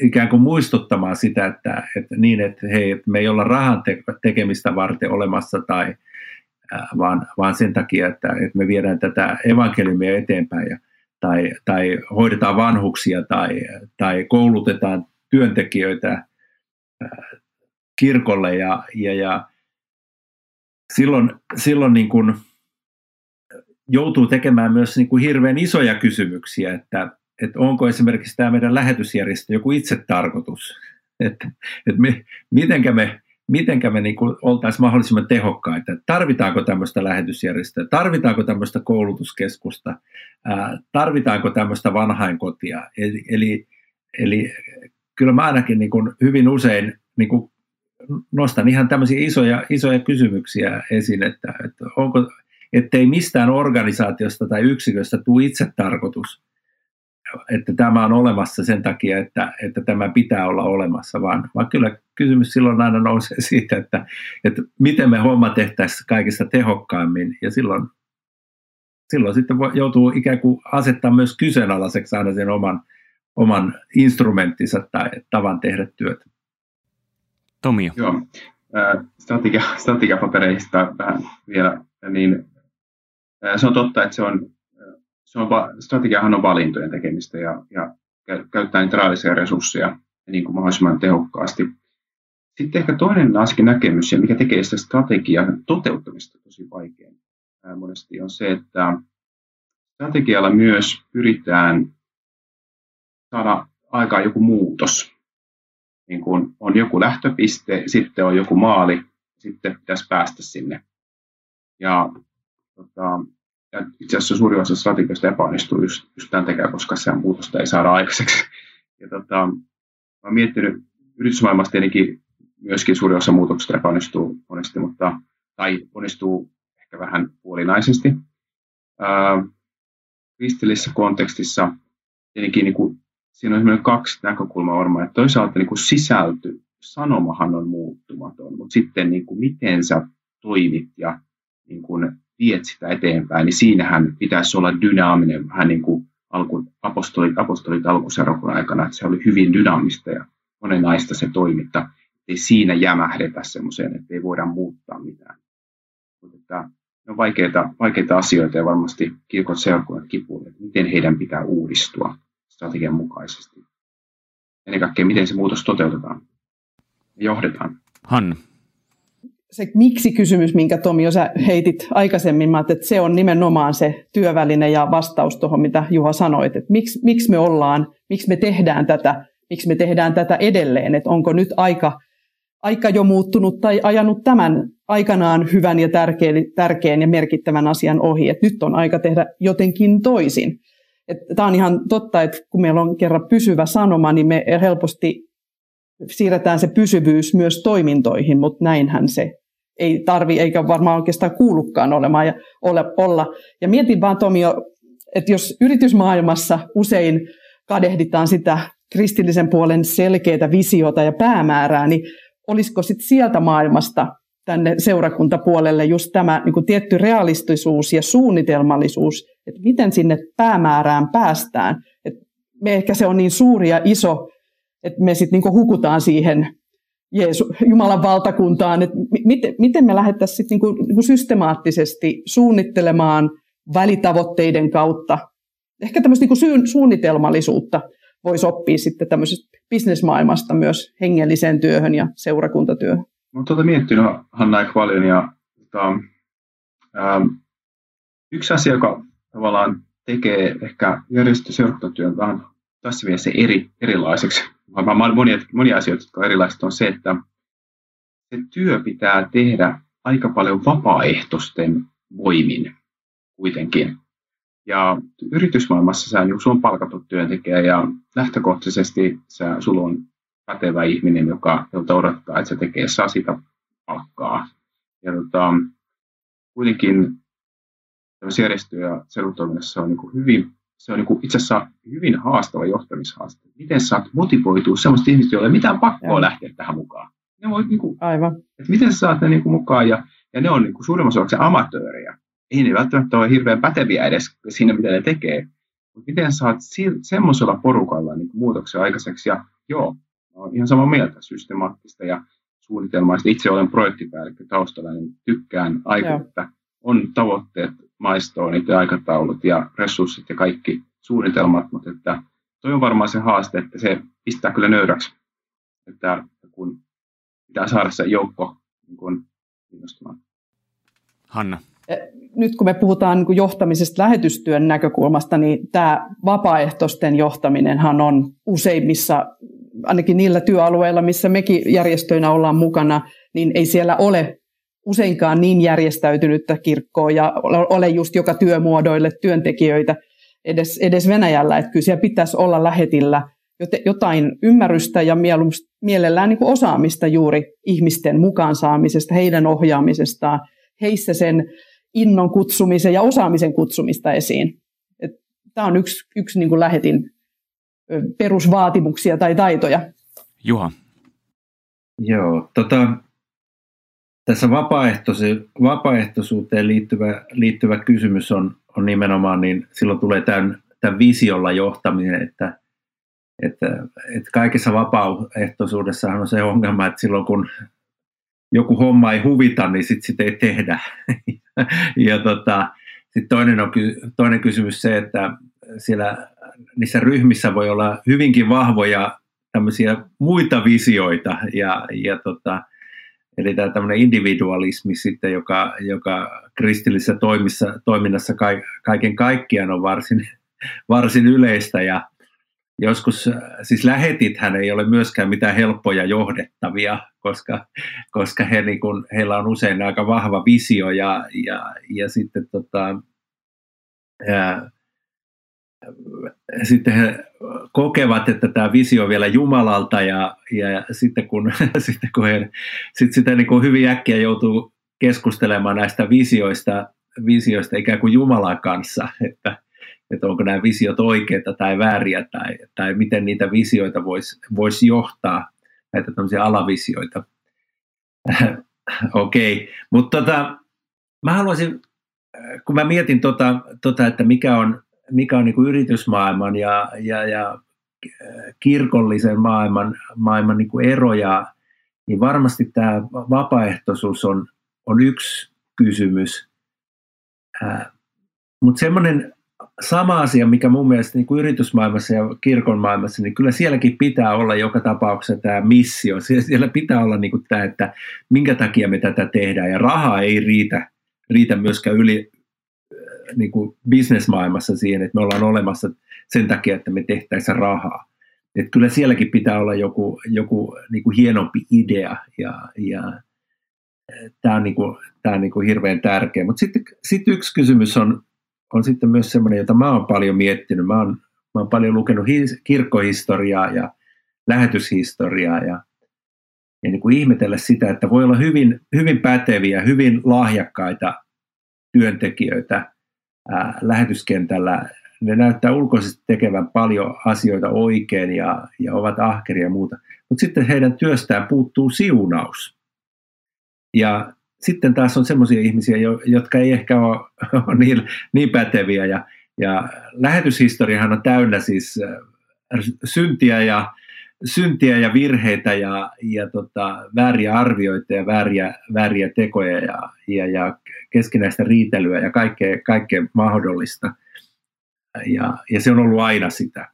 B: ikään kuin muistuttamaan sitä, että, että niin, että hei, me ei olla rahan tekemistä varten olemassa tai, vaan, vaan sen takia, että, että me viedään tätä evankeliumia eteenpäin ja, tai, tai hoidetaan vanhuksia tai, tai koulutetaan työntekijöitä kirkolle ja, ja, ja silloin, silloin niin kuin joutuu tekemään myös niin kuin hirveän isoja kysymyksiä, että, että onko esimerkiksi tämä meidän lähetysjärjestö joku itsetarkoitus, että, että me, mitenkä me mitenkä me niin oltaisiin mahdollisimman tehokkaita. Tarvitaanko tämmöistä lähetysjärjestöä, tarvitaanko tämmöistä koulutuskeskusta, ää, tarvitaanko tämmöistä vanhainkotia. Eli, eli, eli kyllä mä ainakin niin kuin hyvin usein niin kuin nostan ihan tämmöisiä isoja, isoja kysymyksiä esiin, että, että onko, ettei mistään organisaatiosta tai yksiköstä tule itse tarkoitus, että tämä on olemassa sen takia, että, että tämä pitää olla olemassa, vaan, vaan kyllä kysymys silloin aina nousee siitä, että, että miten me homma tehtäisiin kaikista tehokkaimmin, ja silloin, silloin sitten joutuu ikään kuin asettaa myös kyseenalaiseksi aina sen oman, oman instrumenttinsa tai tavan tehdä työtä.
A: Tomi.
D: Joo, strategia, strategiapapereista vähän vielä, niin se on totta, että se on se on, strategiahan on valintojen tekemistä ja, ja käyttää niitä rahallisia resursseja niin kuin mahdollisimman tehokkaasti. Sitten ehkä toinen askel näkemys, ja mikä tekee sitä strategian toteuttamista tosi vaikein monesti, on se, että strategialla myös pyritään saada aikaan joku muutos. Niin kun on joku lähtöpiste, sitten on joku maali, sitten pitäisi päästä sinne. Ja tota, ja itse asiassa suurin osa strategioista epäonnistuu just, just tämän takia, koska se muutosta ei saada aikaiseksi. Ja tota, mä olen miettinyt yritysmaailmassa tietenkin myöskin suurin osa muutoksista epäonnistuu monesti, mutta, tai onnistuu ehkä vähän puolinaisesti. Ää, kristillisessä kontekstissa tietenkin niin kuin, siinä on kaksi näkökulmaa varmaan, että toisaalta niin kuin sisältö, sanomahan on muuttumaton, mutta sitten niin kuin, miten sä toimit ja niin kuin, viet sitä eteenpäin, niin siinähän pitäisi olla dynaaminen, vähän niin kuin alku, apostolit, apostolit alkuserakun aikana, että se oli hyvin dynaamista ja monenaista se toiminta, ei siinä jämähdetä semmoiseen, että ei voida muuttaa mitään. Mutta että ne on vaikeita, vaikeita asioita ja varmasti kirkot seurakunnat kipuille, että miten heidän pitää uudistua strategian mukaisesti. Ennen kaikkea, miten se muutos toteutetaan ja johdetaan.
A: Hanna
C: se miksi-kysymys, minkä Tomi jo sä heitit aikaisemmin, mä että se on nimenomaan se työväline ja vastaus tuohon, mitä Juha sanoit, että miksi, miksi me ollaan, miksi me tehdään tätä, miksi me tehdään tätä edelleen, että onko nyt aika, aika jo muuttunut tai ajanut tämän aikanaan hyvän ja tärkeän, tärkeän ja merkittävän asian ohi, että nyt on aika tehdä jotenkin toisin. Tämä on ihan totta, että kun meillä on kerran pysyvä sanoma, niin me helposti siirretään se pysyvyys myös toimintoihin, mutta näinhän se ei tarvi eikä varmaan oikeastaan kuulukaan olemaan ja ole, olla. Ja mietin vaan Tomi, että jos yritysmaailmassa usein kadehditaan sitä kristillisen puolen selkeää visiota ja päämäärää, niin olisiko sitten sieltä maailmasta tänne seurakuntapuolelle just tämä niin kuin tietty realistisuus ja suunnitelmallisuus, että miten sinne päämäärään päästään. Et me ehkä se on niin suuri ja iso, että me sitten niin hukutaan siihen Jeesu, Jumalan valtakuntaan, että miten, miten me lähdettäisiin sitten niinku, niinku systemaattisesti suunnittelemaan välitavoitteiden kautta. Ehkä tämmöistä niinku syyn, suunnitelmallisuutta voisi oppia sitten tämmöisestä bisnesmaailmasta myös hengelliseen työhön ja seurakuntatyöhön.
D: Olen tuota miettinyt Hanna paljon ja tota, ähm, yksi asia, joka tavallaan tekee ehkä järjestöseurakuntatyön vähän tässä mielessä eri, erilaiseksi varmaan monia, monia asioita, jotka on erilaiset, on se, että se työ pitää tehdä aika paljon vapaaehtoisten voimin kuitenkin. Ja yritysmaailmassa sä sun on palkattu työntekijä ja lähtökohtaisesti sä, sulla on pätevä ihminen, joka, jolta odottaa, että se tekee saa sitä palkkaa. Ja tota, kuitenkin järjestö- ja on niin hyvin, se on niin itse asiassa hyvin haastava johtamishaaste. Miten saat motivoitua sellaista ihmistä, joille ei mitään pakkoa lähteä tähän mukaan? Ne voi, niin kuin,
C: Aivan.
D: Että miten sä saat ne niin kuin, mukaan ja, ja ne on niin kuin, suurimmassa osaksi amatöörejä. Ei ne välttämättä ole hirveän päteviä edes siinä, mitä ne tekee. Mutta miten saat semmoisella porukalla niin kuin, muutoksia aikaiseksi? Ja joo, olen ihan samaa mieltä systemaattista ja suunnitelmaista. Itse olen projektipäällikkö taustalla, niin tykkään aika, että on tavoitteet, maistonit ja aikataulut ja resurssit ja kaikki suunnitelmat, mutta että toi on varmaan se haaste, että se pistää kyllä nöyräksi, että kun pitää saada se joukko niin kuin innostumaan.
A: Hanna.
C: Eh, nyt kun me puhutaan niin johtamisesta lähetystyön näkökulmasta, niin tämä vapaaehtoisten johtaminenhan on useimmissa, ainakin niillä työalueilla, missä mekin järjestöinä ollaan mukana, niin ei siellä ole useinkaan niin järjestäytynyttä kirkkoa ja ole just joka työmuodoille työntekijöitä edes, edes Venäjällä. Että kyllä siellä pitäisi olla lähetillä jotain ymmärrystä ja mielellään niin kuin osaamista juuri ihmisten mukaan saamisesta, heidän ohjaamisestaan, heissä sen innon kutsumisen ja osaamisen kutsumista esiin. Tämä on yksi, yksi niin kuin lähetin perusvaatimuksia tai taitoja.
A: Juha.
B: Joo, tota, tässä vapaaehtoisi, vapaaehtoisuuteen liittyvä, liittyvä kysymys on, on nimenomaan, niin silloin tulee tämän, tämän visiolla johtaminen, että, että, että kaikessa vapaaehtoisuudessahan on se ongelma, että silloin kun joku homma ei huvita, niin sitten sitä ei tehdä. ja tota, sitten toinen, on, toinen kysymys se, että siellä niissä ryhmissä voi olla hyvinkin vahvoja tämmöisiä muita visioita ja, ja tota, Eli tämä tämmöinen individualismi sitten, joka, joka kristillisessä toimissa, toiminnassa kaiken kaikkiaan on varsin, varsin yleistä ja joskus, siis lähetithän ei ole myöskään mitään helppoja johdettavia, koska, koska he, niin kun, heillä on usein aika vahva visio ja, ja, ja sitten tota, ja, sitten he kokevat, että tämä visio on vielä Jumalalta ja, ja sitten kun, sitten kun he sitten sitä niin kuin hyvin äkkiä joutuu keskustelemaan näistä visioista, visioista ikään kuin Jumalan kanssa, että, että onko nämä visiot oikeita tai vääriä tai, tai miten niitä visioita voisi vois johtaa, näitä tämmöisiä alavisioita. Okei, okay. mutta tota, mä haluaisin, kun mä mietin tota, tota että mikä on mikä on niin kuin yritysmaailman ja, ja, ja kirkollisen maailman, maailman niin kuin eroja, niin varmasti tämä vapaaehtoisuus on, on yksi kysymys. Mutta semmoinen sama asia, mikä mun mielestä niin kuin yritysmaailmassa ja kirkon maailmassa, niin kyllä sielläkin pitää olla joka tapauksessa tämä missio. Siellä pitää olla niin kuin tämä, että minkä takia me tätä tehdään. Ja rahaa ei riitä, riitä myöskään yli, niin kuin bisnesmaailmassa siihen, että me ollaan olemassa sen takia, että me tehtäisiin rahaa. Että kyllä sielläkin pitää olla joku, joku niin kuin hienompi idea ja, ja tämä on, niin kuin, tämä on niin kuin hirveän tärkeä. Mutta sitten, sitten yksi kysymys on, on sitten myös sellainen, jota mä oon paljon miettinyt. Mä oon, mä oon paljon lukenut his, kirkkohistoriaa ja lähetyshistoriaa ja, ja niin kuin ihmetellä sitä, että voi olla hyvin, hyvin päteviä, hyvin lahjakkaita työntekijöitä, lähetyskentällä. Ne näyttää ulkoisesti tekevän paljon asioita oikein ja, ja ovat ahkeria ja muuta. Mutta sitten heidän työstään puuttuu siunaus. Ja sitten taas on sellaisia ihmisiä, jotka ei ehkä ole, ole niin, niin päteviä. Ja, ja lähetyshistoriahan on täynnä siis syntiä ja, syntiä ja virheitä ja, ja tota, vääriä arvioita ja vääriä, vääriä tekoja ja, ja, ja keskinäistä riitelyä ja kaikkea, kaikkea mahdollista. Ja, ja se on ollut aina sitä.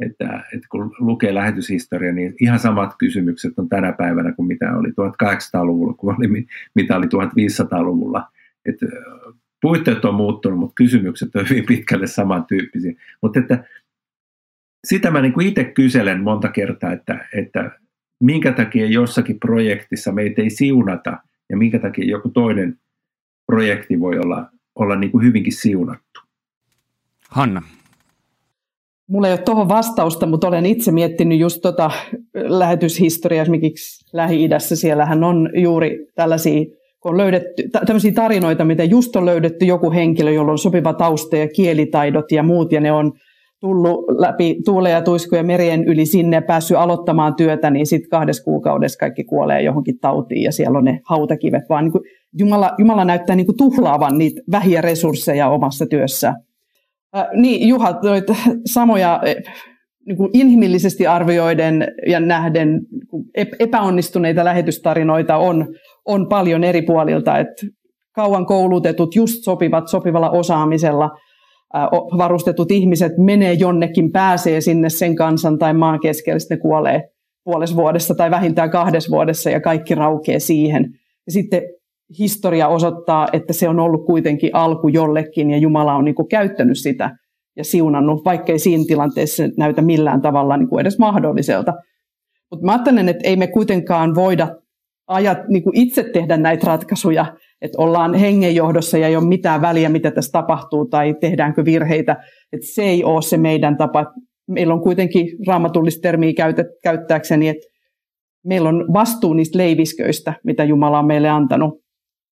B: Että, että kun lukee lähetyshistoria, niin ihan samat kysymykset on tänä päivänä kuin mitä oli 1800-luvulla, kuin oli, mitä oli 1500-luvulla. Että puitteet on muuttunut, mutta kysymykset on hyvin pitkälle samantyyppisiä. Mutta että sitä mä niin itse kyselen monta kertaa, että, että minkä takia jossakin projektissa meitä ei siunata ja minkä takia joku toinen projekti voi olla, olla niin kuin hyvinkin siunattu.
A: Hanna.
C: Mulla ei ole tuohon vastausta, mutta olen itse miettinyt just tota lähetyshistoriaa esimerkiksi Lähi-idässä. Siellähän on juuri tällaisia, kun on löydetty, tämmöisiä tarinoita, miten just on löydetty joku henkilö, jolla on sopiva tausta ja kielitaidot ja muut, ja ne on tullut läpi tuule ja tuiskuja merien yli sinne ja päässyt aloittamaan työtä, niin sitten kahdessa kuukaudessa kaikki kuolee johonkin tautiin ja siellä on ne hautakivet, vaan niin kuin Jumala, Jumala näyttää niin kuin tuhlaavan niitä vähiä resursseja omassa työssä. Äh, niin, Juha, noit samoja niin kuin inhimillisesti arvioiden ja nähden niin epäonnistuneita lähetystarinoita on, on paljon eri puolilta, että kauan koulutetut, just sopivat, sopivalla osaamisella – varustetut ihmiset menee jonnekin, pääsee sinne sen kansan tai maan keskelle, sitten kuolee puolessa vuodessa tai vähintään kahdessa vuodessa ja kaikki raukee siihen. Ja sitten historia osoittaa, että se on ollut kuitenkin alku jollekin ja Jumala on niin kuin käyttänyt sitä ja siunannut, vaikkei siinä tilanteessa näytä millään tavalla niin kuin edes mahdolliselta. Mutta mä ajattelen, että ei me kuitenkaan voida ajat, niin kuin itse tehdä näitä ratkaisuja, että ollaan hengenjohdossa ja ei ole mitään väliä, mitä tässä tapahtuu tai tehdäänkö virheitä. Että se ei ole se meidän tapa. Meillä on kuitenkin raamatullista termiä käyttääkseni, että meillä on vastuu niistä leivisköistä, mitä Jumala on meille antanut.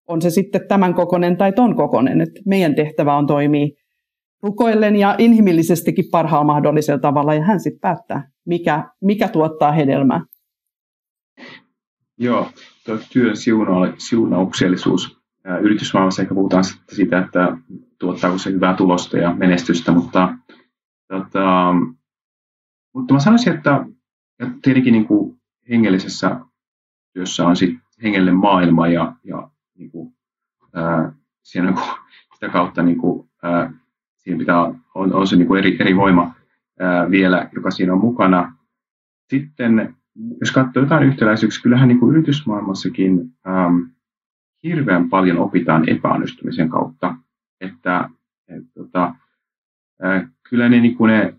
C: On se sitten tämän kokonen tai ton kokonen. Että meidän tehtävä on toimia rukoillen ja inhimillisestikin parhaalla mahdollisella tavalla, ja hän sitten päättää, mikä, mikä tuottaa hedelmää.
D: Joo, tuo työn siunauksellisuus. Yritysmaailmassa ehkä puhutaan siitä, että tuottaako se hyvää tulosta ja menestystä, mutta, tota, mutta mä sanoisin, että, että tietenkin niin kuin hengellisessä työssä on sit hengellinen maailma ja, ja niin kuin, ää, siinä niin kuin, sitä kautta niin kuin, ää, siinä pitää, on, on se niin kuin eri, eri voima ää, vielä, joka siinä on mukana. Sitten jos katsoo jotain yhtäläisyyksiä, kyllähän niin kuin yritysmaailmassakin ähm, hirveän paljon opitaan epäonnistumisen kautta. Että et, tota, äh, kyllä ne, niin kuin ne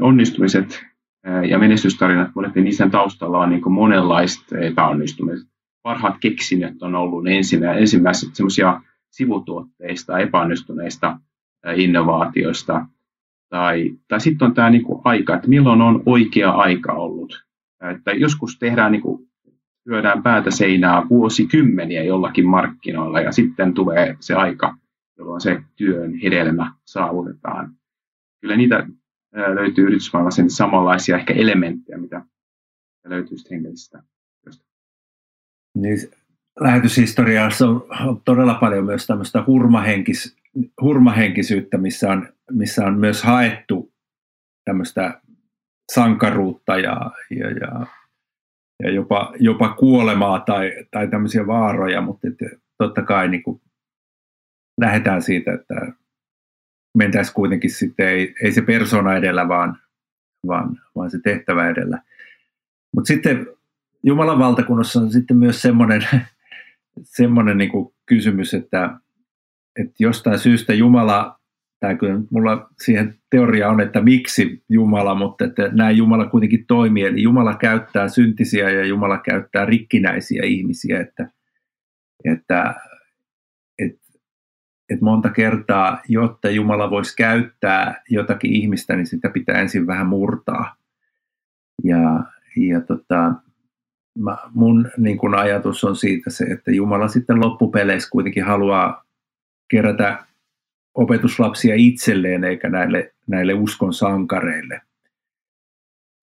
D: onnistumiset äh, ja menestystarinat, monet niiden taustalla on niin kuin monenlaista epäonnistumista. Parhaat keksinnöt on ollut ne ensimmäiset, semmoisia sivutuotteista, epäonnistuneista äh, innovaatioista. Tai, tai sitten on tämä niin aika, että milloin on oikea aika ollut että joskus tehdään niin kuin, lyödään päätä seinää vuosikymmeniä jollakin markkinoilla ja sitten tulee se aika, jolloin se työn hedelmä saavutetaan. Kyllä niitä löytyy yritysmaailmassa samanlaisia ehkä elementtejä, mitä löytyy hengellisestä työstä.
B: Niin, lähetyshistoriassa on, on todella paljon myös tämmöistä hurmahenkis, hurmahenkisyyttä, missä on, missä on myös haettu tämmöistä sankaruutta ja, ja, ja, ja jopa, jopa kuolemaa tai, tai tämmöisiä vaaroja, mutta että totta kai niin kuin lähdetään siitä, että mentäisiin kuitenkin sitten, ei, ei se persona edellä, vaan, vaan, vaan se tehtävä edellä. Mutta sitten Jumalan valtakunnassa on sitten myös semmoinen, semmoinen niin kysymys, että, että jostain syystä Jumala tämä kyllä mulla siihen teoria on, että miksi Jumala, mutta että näin Jumala kuitenkin toimii. Eli Jumala käyttää syntisiä ja Jumala käyttää rikkinäisiä ihmisiä, että, että, että, että monta kertaa, jotta Jumala voisi käyttää jotakin ihmistä, niin sitä pitää ensin vähän murtaa. Ja, ja tota, mä, mun niin kun ajatus on siitä se, että Jumala sitten loppupeleissä kuitenkin haluaa kerätä opetuslapsia itselleen eikä näille, näille uskon sankareille.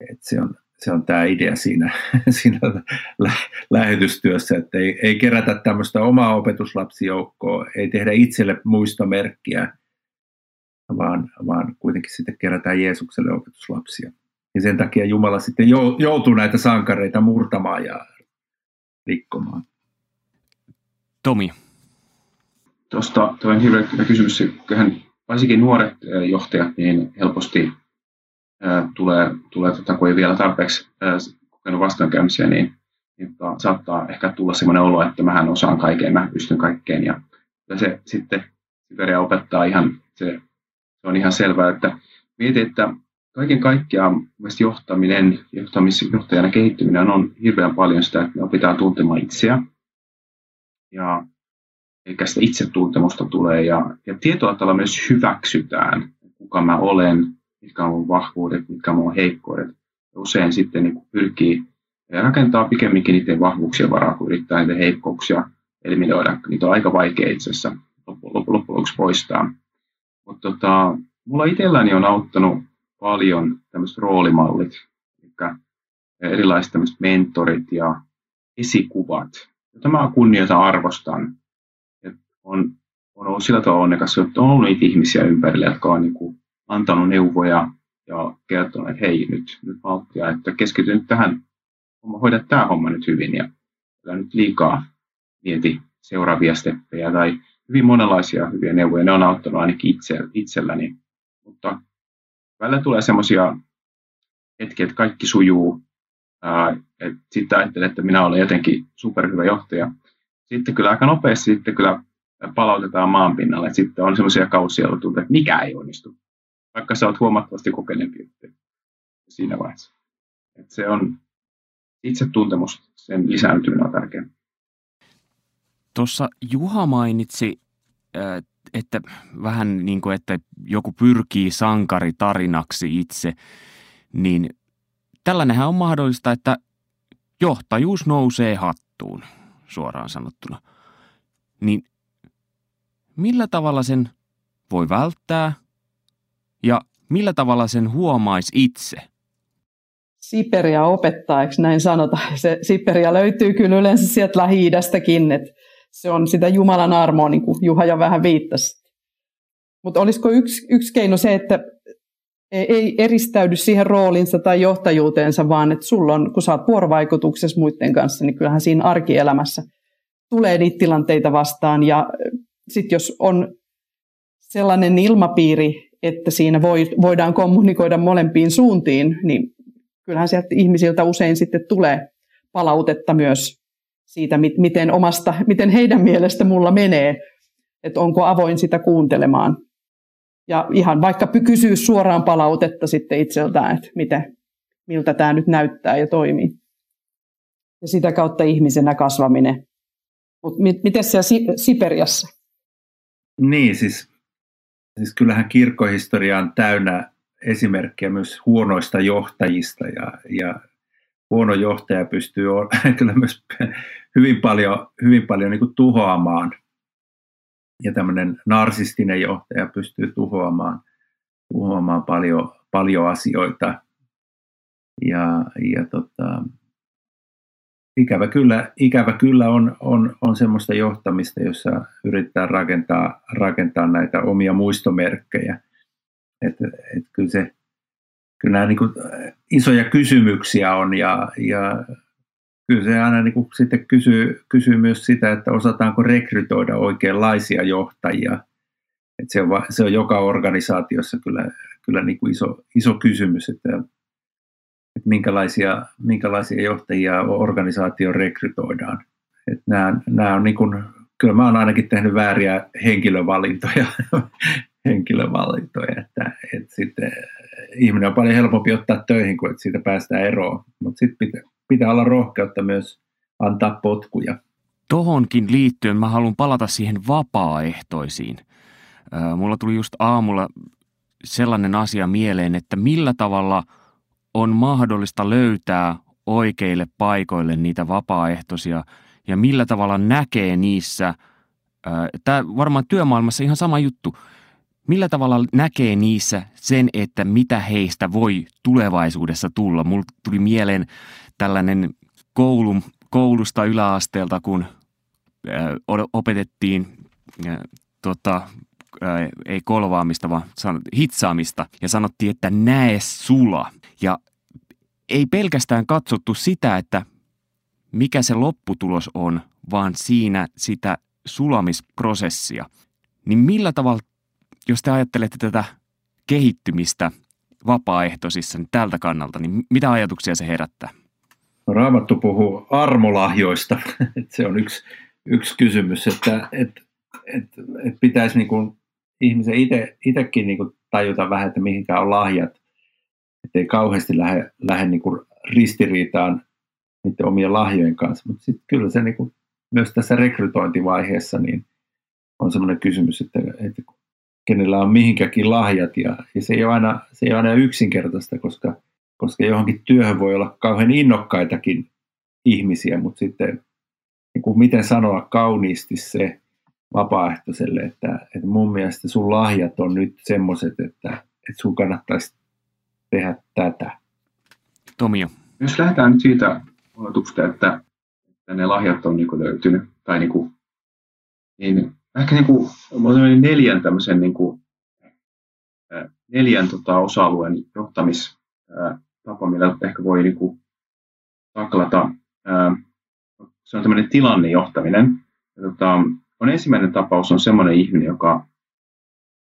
B: Et se, on, se on tämä idea siinä, siinä lä- lähetystyössä, että ei, ei kerätä tämmöistä omaa opetuslapsijoukkoa, ei tehdä itselle muistomerkkiä, vaan, vaan kuitenkin sitten kerätään Jeesukselle opetuslapsia. Ja sen takia Jumala sitten joutuu näitä sankareita murtamaan ja rikkomaan.
A: Tomi,
D: Tuosta tuo on hirveän hyvä kysymys. Kyllähän varsinkin nuoret johtajat niin helposti ää, tulee, tulee tota, kun ei vielä tarpeeksi ää, kokenut vastoinkäymisiä, niin, niin tota, saattaa ehkä tulla sellainen olo, että mähän osaan kaiken, mä pystyn kaikkeen. Ja, ja se sitten Siberia opettaa ihan, se, se on ihan selvää, että mietin, että kaiken kaikkiaan johtaminen, johtajana kehittyminen on hirveän paljon sitä, että me opitaan tuntemaan itseä. Ja Eli sitä itsetuntemusta tulee ja, ja tietyllä tavalla myös hyväksytään. kuka mä olen, mitkä on mun vahvuudet, mitkä on mun heikkoudet. Ja usein sitten niin pyrkii rakentaa pikemminkin niiden vahvuuksien varaa, kun yrittää niitä heikkouksia eliminoida. Niitä on aika vaikea itse asiassa loppujen lopuksi poistaa. Mutta tota, mulla itselläni on auttanut paljon tämmöiset roolimallit, eli erilaiset tämmöiset mentorit ja esikuvat, jota mä kunnioitan arvostan. On, on ollut sillä tavalla onnekas, että on ollut niitä ihmisiä ympärillä, jotka on niin kuin antanut neuvoja ja kertonut, että hei, nyt, nyt malttia, että keskity nyt tähän, hoida tämä homma nyt hyvin ja älä nyt liikaa mieti seuraavia steppejä tai hyvin monenlaisia hyviä neuvoja. Ne on auttanut ainakin itse, itselläni. Mutta välillä tulee semmoisia hetkiä, että kaikki sujuu. Sitten ajattelen, että minä olen jotenkin superhyvä johtaja. Sitten kyllä aika nopeasti sitten kyllä palautetaan maan pinnalle. Sitten on semmoisia kausia, joilla tuntuu, että mikä ei onnistu. Vaikka sä oot huomattavasti kokeneempi siinä vaiheessa. Että se on itsetuntemus, sen lisääntyminen on tärkeää.
A: Tuossa Juha mainitsi, että vähän niin kuin, että joku pyrkii sankaritarinaksi itse, niin tällainenhän on mahdollista, että johtajuus nousee hattuun, suoraan sanottuna. Niin millä tavalla sen voi välttää ja millä tavalla sen huomaisi itse?
C: Siperia opettaa, eikö näin sanota? Se Siperia löytyy kyllä yleensä sieltä Lähi-idästäkin, että se on sitä Jumalan armoa, niin kuin Juha jo vähän viittasi. Mutta olisiko yksi, yksi keino se, että ei eristäydy siihen roolinsa tai johtajuuteensa, vaan että sulla on, kun sä oot vuorovaikutuksessa muiden kanssa, niin kyllähän siinä arkielämässä tulee niitä tilanteita vastaan. Ja sitten jos on sellainen ilmapiiri, että siinä voi, voidaan kommunikoida molempiin suuntiin, niin kyllähän sieltä ihmisiltä usein sitten tulee palautetta myös siitä, miten, omasta, miten heidän mielestä mulla menee, että onko avoin sitä kuuntelemaan. Ja ihan vaikka kysyä suoraan palautetta sitten itseltään, että miten, miltä tämä nyt näyttää ja toimii. Ja sitä kautta ihmisenä kasvaminen. Mutta miten siellä Siperiassa?
B: Niin, siis, siis kyllähän kirkkohistoria on täynnä esimerkkejä myös huonoista johtajista ja, ja huono johtaja pystyy kyllä myös hyvin paljon, hyvin paljon niin tuhoamaan. Ja tämmöinen narsistinen johtaja pystyy tuhoamaan, tuhoamaan paljon, paljon asioita. Ja, ja tota, ikävä kyllä, ikävä kyllä on, on, on semmoista johtamista, jossa yrittää rakentaa, rakentaa näitä omia muistomerkkejä. Et, et kyllä se kyllä nämä niin kuin, isoja kysymyksiä on ja, ja kyllä se aina niin kuin sitten kysyy, kysyy myös sitä, että osataanko rekrytoida oikeanlaisia johtajia. että se, on, se on joka organisaatiossa kyllä, kyllä niin kuin iso, iso kysymys, että minkälaisia, minkälaisia johtajia organisaatio rekrytoidaan. Että nämä, nämä on niin kuin, kyllä mä oon ainakin tehnyt vääriä henkilövalintoja, henkilövalintoja että, että sitten ihminen on paljon helpompi ottaa töihin, kuin että siitä päästään eroon. Mutta sitten pitää, pitää olla rohkeutta myös antaa potkuja.
A: Tohonkin liittyen mä haluan palata siihen vapaaehtoisiin. Mulla tuli just aamulla sellainen asia mieleen, että millä tavalla on mahdollista löytää oikeille paikoille niitä vapaaehtoisia ja millä tavalla näkee niissä, tämä varmaan työmaailmassa ihan sama juttu – Millä tavalla näkee niissä sen, että mitä heistä voi tulevaisuudessa tulla? Mulla tuli mieleen tällainen koulu, koulusta yläasteelta, kun opetettiin tota, ei kolvaamista, vaan hitsaamista ja sanottiin, että näe sula. Ja ei pelkästään katsottu sitä, että mikä se lopputulos on, vaan siinä sitä sulamisprosessia. Niin millä tavalla jos te ajattelette tätä kehittymistä vapaaehtoisissa niin tältä kannalta, niin mitä ajatuksia se herättää?
B: No, Raamattu puhuu armolahjoista. se on yksi, yksi kysymys, että et, et, et pitäisi niin kuin ihmisen itsekin niin tajuta vähän, että mihinkä on lahjat, ettei kauheasti lähde, lähde niin kuin ristiriitaan niiden omien lahjojen kanssa. Mutta sitten kyllä se niin kuin, myös tässä rekrytointivaiheessa niin on sellainen kysymys, että, että kenellä on mihinkäkin lahjat. Ja, ja se, ei ole aina, se ei ole aina yksinkertaista, koska, koska johonkin työhön voi olla kauhean innokkaitakin ihmisiä, mutta sitten niin kuin miten sanoa kauniisti se vapaaehtoiselle, että, että mun mielestä sun lahjat on nyt semmoiset, että, että sun kannattaisi tehdä tätä.
A: Tomio.
D: Jos lähdetään nyt siitä oletuksesta, että, että ne lahjat on niin löytynyt, tai niin, kuin, niin ehkä niin kuin, neljän tämmöisen niin kuin, neljän tota, osa-alueen johtamistapa, millä ehkä voi niin kuin, taklata. Se on tämmöinen tilannejohtaminen. Ja, tota, on ensimmäinen tapaus on semmoinen ihminen, joka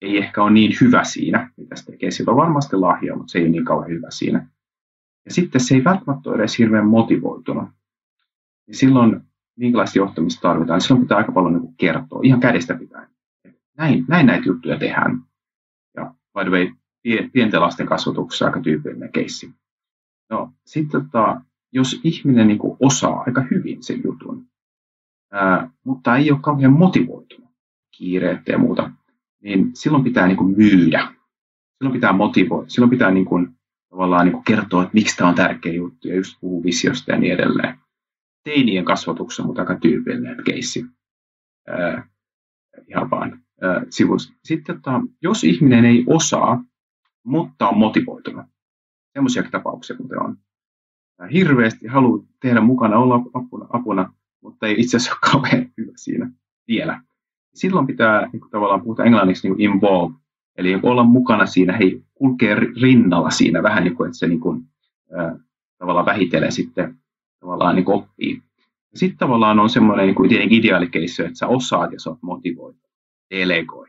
D: ei ehkä ole niin hyvä siinä, mitä se tekee. Sillä on varmasti lahja, mutta se ei ole niin kauhean hyvä siinä. Ja sitten se ei välttämättä ole edes hirveän motivoitunut. Ja silloin minkälaista johtamista tarvitaan, silloin pitää aika paljon niin kertoa, ihan kädestä pitäen. Näin, näin näitä juttuja tehdään. Ja by the way, pienten lasten kasvatuksessa aika tyypillinen keissi. No, sitten tota, jos ihminen niin osaa aika hyvin sen jutun, ää, mutta ei ole kauhean motivoitunut, kiireettä ja muuta, niin silloin pitää niin kuin myydä. Silloin pitää motivoida. Silloin pitää niin kuin, tavallaan niin kuin kertoa, että miksi tämä on tärkeä juttu ja just puhuu visiosta ja niin edelleen. Teinien kasvatuksessa mutta aika tyypillinen keissi. Ää, ihan vaan ää, sivusta. Sitten, tota, jos ihminen ei osaa, mutta on motivoitunut, semmoisia tapauksia kuten on, hirveästi haluaa tehdä mukana, olla apuna, apuna mutta ei itse asiassa ole kauhean hyvä siinä vielä silloin pitää niin kuin tavallaan puhuta englanniksi niin involve, eli olla mukana siinä, hei, kulkee rinnalla siinä vähän niin kuin, että se niin kuin, äh, tavallaan vähitellen sitten tavallaan niin kuin oppii. Sitten tavallaan on semmoinen niin kuin tietenkin ideaalikeissy, että sä osaat ja sä oot motivoitu. Delegoi.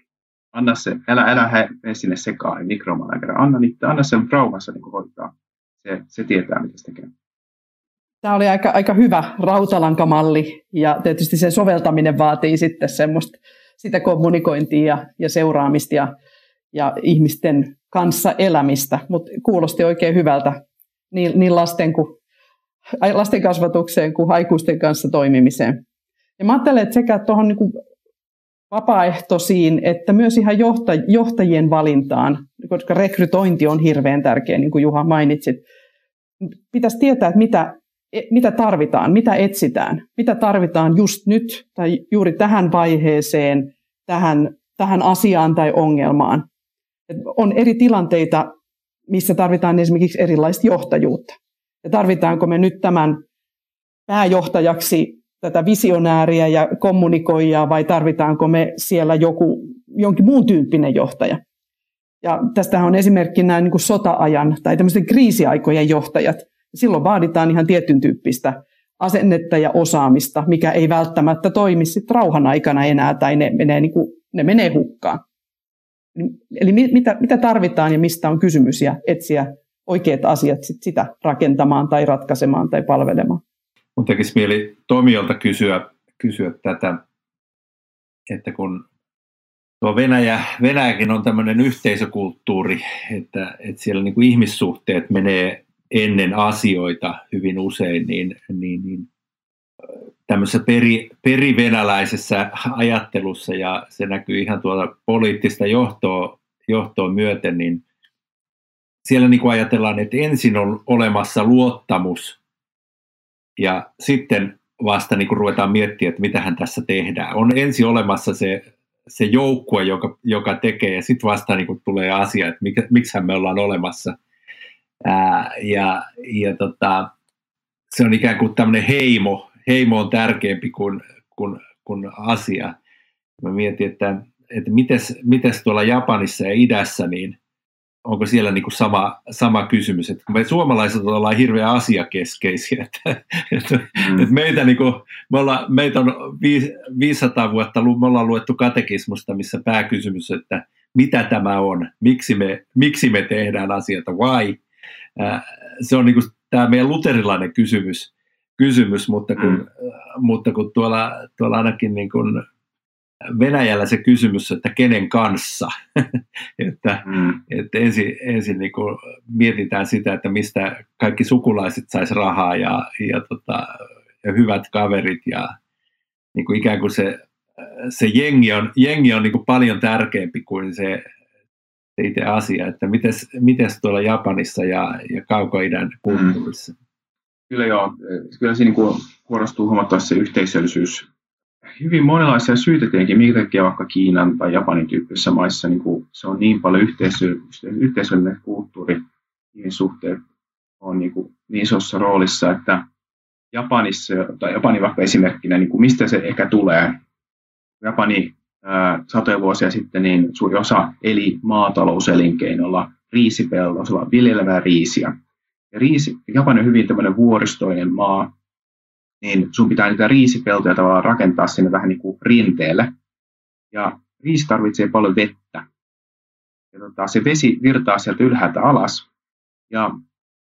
D: Anna se, älä, älä mene sinne sekaan mikromanager. Anna, anna sen rauhassa niin hoitaa. Se, se tietää, mitä se tekee.
C: Tämä oli aika, aika hyvä rautalankamalli ja tietysti sen soveltaminen vaatii sitten semmoista sitä kommunikointia ja, ja seuraamista ja, ja ihmisten kanssa elämistä, mutta kuulosti oikein hyvältä niin, niin lasten, kuin, lasten kasvatukseen kuin aikuisten kanssa toimimiseen. Ja mä ajattelen, että sekä tuohon niin vapaaehtoisiin että myös ihan johtajien valintaan, koska rekrytointi on hirveän tärkeä, niin kuin Juha mainitsit. Pitäisi tietää, että mitä mitä tarvitaan, mitä etsitään, mitä tarvitaan just nyt tai juuri tähän vaiheeseen, tähän, tähän asiaan tai ongelmaan. Et on eri tilanteita, missä tarvitaan esimerkiksi erilaista johtajuutta. Ja tarvitaanko me nyt tämän pääjohtajaksi tätä visionääriä ja kommunikoijaa vai tarvitaanko me siellä joku, jonkin muun tyyppinen johtaja. Ja tästähän on esimerkki nämä niin sota-ajan tai tämmöisten kriisiaikojen johtajat – silloin vaaditaan ihan tietyn tyyppistä asennetta ja osaamista, mikä ei välttämättä toimi sit rauhan aikana enää tai ne menee, niin kuin, ne menee hukkaan. Eli mitä, mitä tarvitaan ja mistä on kysymys ja etsiä oikeat asiat sit sitä rakentamaan tai ratkaisemaan tai palvelemaan.
B: Mun tekisi mieli Tomiolta kysyä, kysyä tätä, että kun tuo Venäjä, Venäjäkin on tämmöinen yhteisökulttuuri, että, että siellä niin kuin ihmissuhteet menee ennen asioita hyvin usein, niin, niin, niin tämmöisessä peri, perivenäläisessä ajattelussa, ja se näkyy ihan tuolla poliittista johtoa, johtoa myöten, niin siellä niin kuin ajatellaan, että ensin on olemassa luottamus, ja sitten vasta niin kuin ruvetaan miettimään, että mitä hän tässä tehdään. On ensin olemassa se, se joukkue, joka, joka tekee, ja sitten vasta niin kuin tulee asia, että miksi me ollaan olemassa – Ää, ja ja tota, se on ikään kuin tämmöinen heimo. Heimo on tärkeämpi kuin, kuin, kuin asia. Mä mietin, että, että mites, mites tuolla Japanissa ja idässä, niin onko siellä niin kuin sama, sama kysymys, että me suomalaiset ollaan hirveän asiakeskeisiä, että, että, mm. että meitä, niin kuin, me ollaan, meitä on 500 vuotta, me ollaan luettu katekismusta, missä pääkysymys, että mitä tämä on, miksi me, miksi me tehdään asioita, why, se on niin kuin tämä meidän luterilainen kysymys, kysymys mutta, kun, mm. mutta kun tuolla, tuolla ainakin niin kuin Venäjällä se kysymys, että kenen kanssa, että, mm. että ensin, ensin niin kuin mietitään sitä, että mistä kaikki sukulaiset saisi rahaa ja, ja, tota, ja hyvät kaverit ja niin kuin ikään kuin se se jengi on, jengi on niin kuin paljon tärkeämpi kuin se, se itse asia, että miten tuolla Japanissa ja, ja kaukoidän kulttuurissa. Mm.
D: Kyllä joo, kyllä siinä niin korostuu huomattavasti se yhteisöllisyys. Hyvin monenlaisia syitä tietenkin, minkä takia vaikka Kiinan tai Japanin tyyppisissä maissa niin kuin se on niin paljon yhteisö, yhteisöllinen kulttuuri, niin suhteet on niin, kuin niin isossa roolissa, että Japanissa, tai Japani vaikka esimerkkinä, niin kuin mistä se ehkä tulee. Japani satoja vuosia sitten niin suuri osa eli maatalouselinkeinolla, riisipeltoisella, viljelevää riisiä. Ja riisi, Japani on hyvin tämmöinen vuoristoinen maa, niin sun pitää niitä riisipeltoja tavallaan rakentaa sinne vähän niin kuin rinteelle. Ja riisi tarvitsee paljon vettä. Ja tota, se vesi virtaa sieltä ylhäältä alas. Ja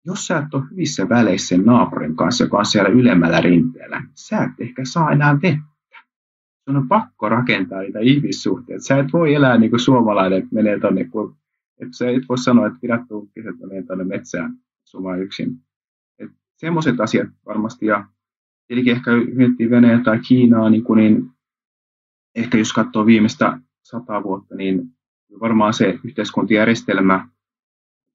D: jos sä et ole hyvissä väleissä sen naapurin kanssa, joka on siellä ylemmällä rinteellä, sä et ehkä saa enää vettä. Sun on pakko rakentaa niitä ihmissuhteita. Sä et voi elää niin kuin suomalainen, että menee tonne, kun et sä et voi sanoa, että pidät tunkkiset, että menee tonne metsään asumaan yksin. semmoiset asiat varmasti, ja tietenkin ehkä miettii Venäjä tai Kiinaa, niin, kuin, niin ehkä jos katsoo viimeistä sata vuotta, niin varmaan se yhteiskuntajärjestelmä,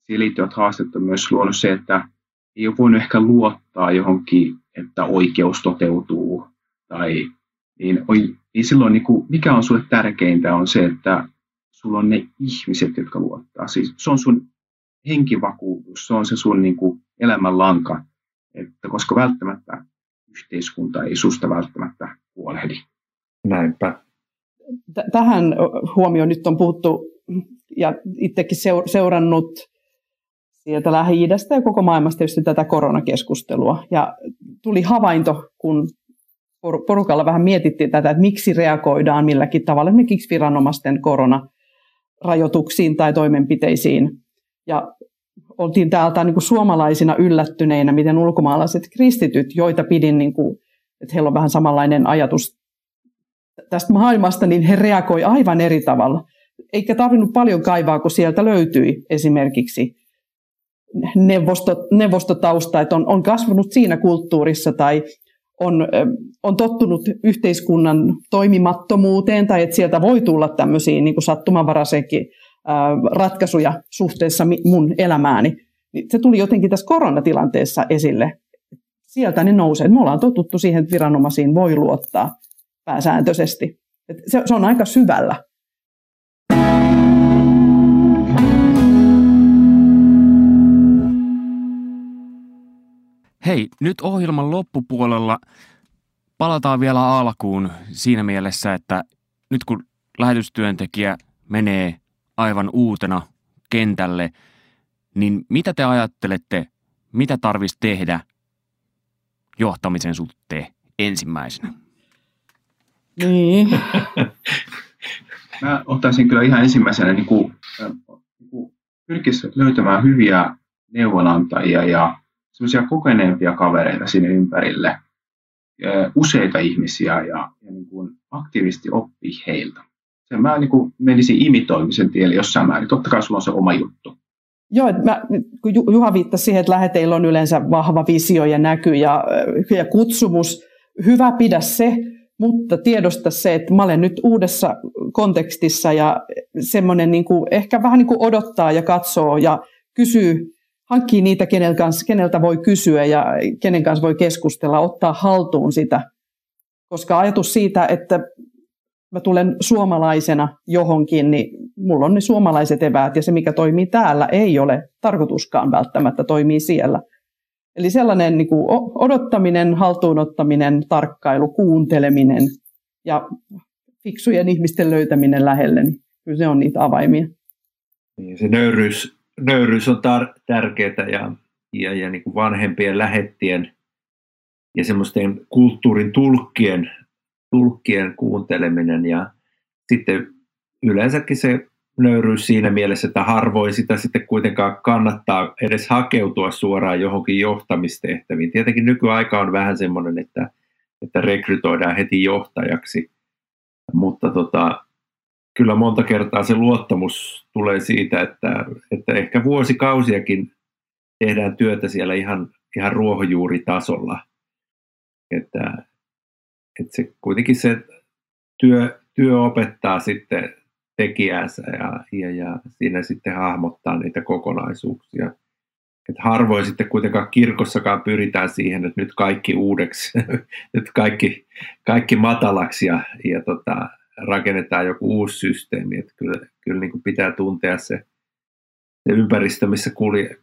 D: siihen liittyvät haasteet on myös luonut se, että ei ole voinut ehkä luottaa johonkin, että oikeus toteutuu. Tai, niin, niin silloin niin kuin, mikä on sulle tärkeintä on se, että sulla on ne ihmiset, jotka luottaa. Siis se on sun henkivakuutus, se on se sun niin kuin, elämänlanka. Että koska välttämättä yhteiskunta ei susta välttämättä huolehdi.
B: Näinpä.
C: Tähän huomioon nyt on puhuttu ja itsekin seurannut sieltä Lähi-idästä ja koko maailmasta tietysti tätä koronakeskustelua. Ja tuli havainto, kun porukalla vähän mietittiin tätä, että miksi reagoidaan milläkin tavalla, esimerkiksi viranomaisten koronarajoituksiin tai toimenpiteisiin. Ja oltiin täältä niin kuin suomalaisina yllättyneinä, miten ulkomaalaiset kristityt, joita pidin, niin kuin, että heillä on vähän samanlainen ajatus tästä maailmasta, niin he reagoi aivan eri tavalla. Eikä tarvinnut paljon kaivaa, kun sieltä löytyi esimerkiksi neuvosto, neuvostotausta, että on, on kasvanut siinä kulttuurissa tai on, on tottunut yhteiskunnan toimimattomuuteen tai että sieltä voi tulla tämmöisiä niin sattumanvaraisenkin ratkaisuja suhteessa mun elämääni. Niin se tuli jotenkin tässä koronatilanteessa esille. Sieltä ne nousee. Me ollaan totuttu siihen, että viranomaisiin voi luottaa pääsääntöisesti. Se, se on aika syvällä
A: Hei, nyt ohjelman loppupuolella palataan vielä alkuun siinä mielessä, että nyt kun lähetystyöntekijä menee aivan uutena kentälle, niin mitä te ajattelette, mitä tarvitsisi tehdä johtamisen suhteen ensimmäisenä?
C: Niin.
D: Mä ottaisin kyllä ihan ensimmäisenä niin kuin, niin kuin pyrkisi löytämään hyviä neuvonantajia ja semmoisia kokeneempia kavereita sinne ympärille, useita ihmisiä ja, ja niin kuin aktiivisesti oppii heiltä. Sen mä niin kuin menisin imitoimisen tielle jossain määrin. Totta kai sulla on se oma juttu.
C: Joo, mä, kun Juha viittasi siihen, että läheteillä on yleensä vahva visio ja näky ja, ja kutsumus. Hyvä pidä se, mutta tiedosta se, että mä olen nyt uudessa kontekstissa ja semmoinen niin kuin, ehkä vähän niin kuin odottaa ja katsoo ja kysyy hankkii niitä, kanssa, keneltä voi kysyä ja kenen kanssa voi keskustella, ottaa haltuun sitä. Koska ajatus siitä, että mä tulen suomalaisena johonkin, niin mulla on ne suomalaiset eväät ja se, mikä toimii täällä, ei ole tarkoituskaan välttämättä toimii siellä. Eli sellainen niin kuin odottaminen, haltuunottaminen, tarkkailu, kuunteleminen ja fiksujen ihmisten löytäminen lähelle, niin kyllä se on niitä avaimia.
B: Niin, se nöyryys nöyryys on tar- tärkeää ja, ja, ja niin kuin vanhempien lähettien ja semmoisten kulttuurin tulkkien, tulkkien kuunteleminen ja sitten yleensäkin se nöyryys siinä mielessä, että harvoin sitä sitten kuitenkaan kannattaa edes hakeutua suoraan johonkin johtamistehtäviin. Tietenkin nykyaika on vähän semmoinen, että, että rekrytoidaan heti johtajaksi, mutta tota, kyllä monta kertaa se luottamus tulee siitä, että, että ehkä vuosikausiakin tehdään työtä siellä ihan, ihan ruohonjuuritasolla. Että, että se, kuitenkin se työ, työ opettaa sitten tekijänsä ja, ja, ja siinä sitten hahmottaa niitä kokonaisuuksia. Et harvoin sitten kuitenkaan kirkossakaan pyritään siihen, että nyt kaikki uudeksi, nyt kaikki, kaikki matalaksi ja, ja tota, rakennetaan joku uusi systeemi. Et kyllä kyllä niin kuin pitää tuntea se, se ympäristö, missä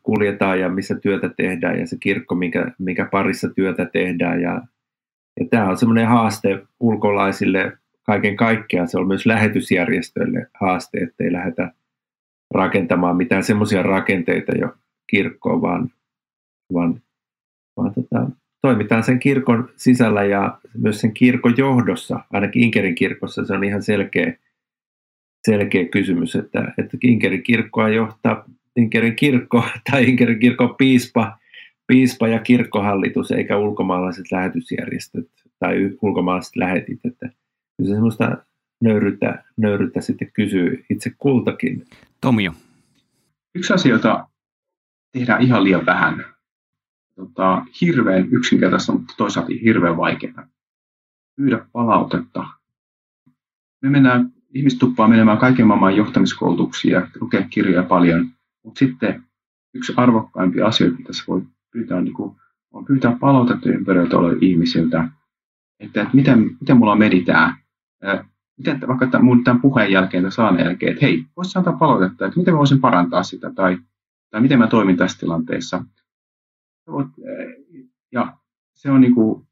B: kuljetaan ja missä työtä tehdään ja se kirkko, mikä, mikä parissa työtä tehdään. Ja, ja tämä on semmoinen haaste ulkolaisille kaiken kaikkiaan. Se on myös lähetysjärjestöille haaste, ettei lähdetä rakentamaan mitään semmoisia rakenteita jo kirkkoon, vaan, vaan, vaan tota, toimitaan sen kirkon sisällä ja myös sen kirkon johdossa. Ainakin Inkerin kirkossa se on ihan selkeä, selkeä kysymys, että, että Inkerin kirkkoa johtaa Inkerin kirkko tai Inkerin kirkon piispa, piispa ja kirkkohallitus eikä ulkomaalaiset lähetysjärjestöt tai ulkomaalaiset lähetit. Että se semmoista nöyryttä, nöyryttä sitten kysyy itse kultakin.
A: Tomio.
D: Yksi asia, jota tehdään ihan liian vähän, tota, hirveän yksinkertaista, mutta toisaalta hirveän vaikeaa. Pyydä palautetta. Me mennään, ihmiset tuppaa menemään kaiken maailman johtamiskoulutuksia lukea kirjoja paljon, mutta sitten yksi arvokkaimpia asioita, mitä se voi pyytää, niin kuin, on pyytää palautetta ympäröiltä olevilta ihmisiltä, että, että miten, miten mulla meni tämä, miten vaikka tämän, mun tämän puheen jälkeen tai saaneen jälkeen, että hei, voisi antaa palautetta, että miten mä voisin parantaa sitä tai, tai miten mä toimin tässä tilanteessa. Ja se on niin kuin,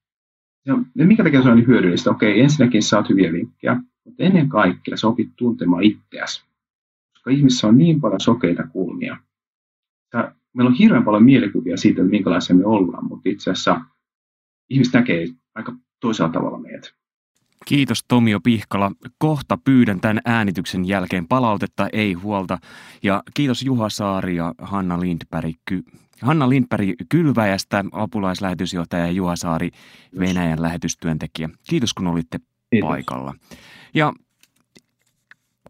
D: se on, ja mikä takia se on niin hyödyllistä? Okei, ensinnäkin saat hyviä vinkkejä, mutta ennen kaikkea sä opit tuntemaan itseäsi. Koska ihmissä on niin paljon sokeita kulmia. Sä, meillä on hirveän paljon mielikuvia siitä, että minkälaisia me ollaan, mutta itse asiassa ihmiset näkee aika toisella tavalla meidät.
A: Kiitos Tomio Pihkala. Kohta pyydän tämän äänityksen jälkeen palautetta, ei huolta. Ja kiitos Juha Saari ja Hanna Lindberg, Hanna Lindberg Kylväjästä, apulaislähetysjohtaja ja Juha Saari Venäjän lähetystyöntekijä. Kiitos kun olitte kiitos. paikalla. Ja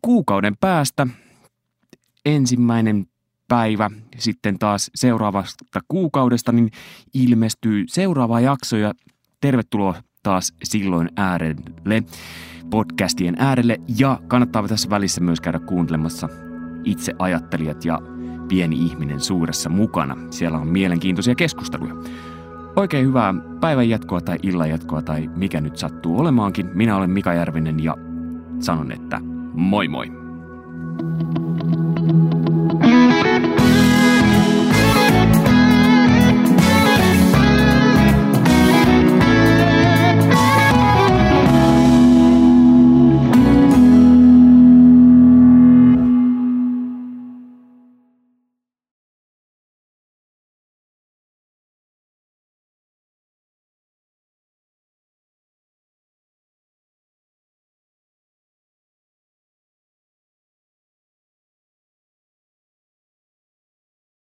A: kuukauden päästä ensimmäinen päivä sitten taas seuraavasta kuukaudesta, niin ilmestyy seuraava jakso ja tervetuloa taas silloin äärelle, podcastien äärelle ja kannattaa tässä välissä myös käydä kuuntelemassa itse ajattelijat ja pieni ihminen suuressa mukana. Siellä on mielenkiintoisia keskusteluja. Oikein hyvää päivän jatkoa tai illan jatkoa tai mikä nyt sattuu olemaankin. Minä olen Mika Järvinen ja sanon, että moi moi.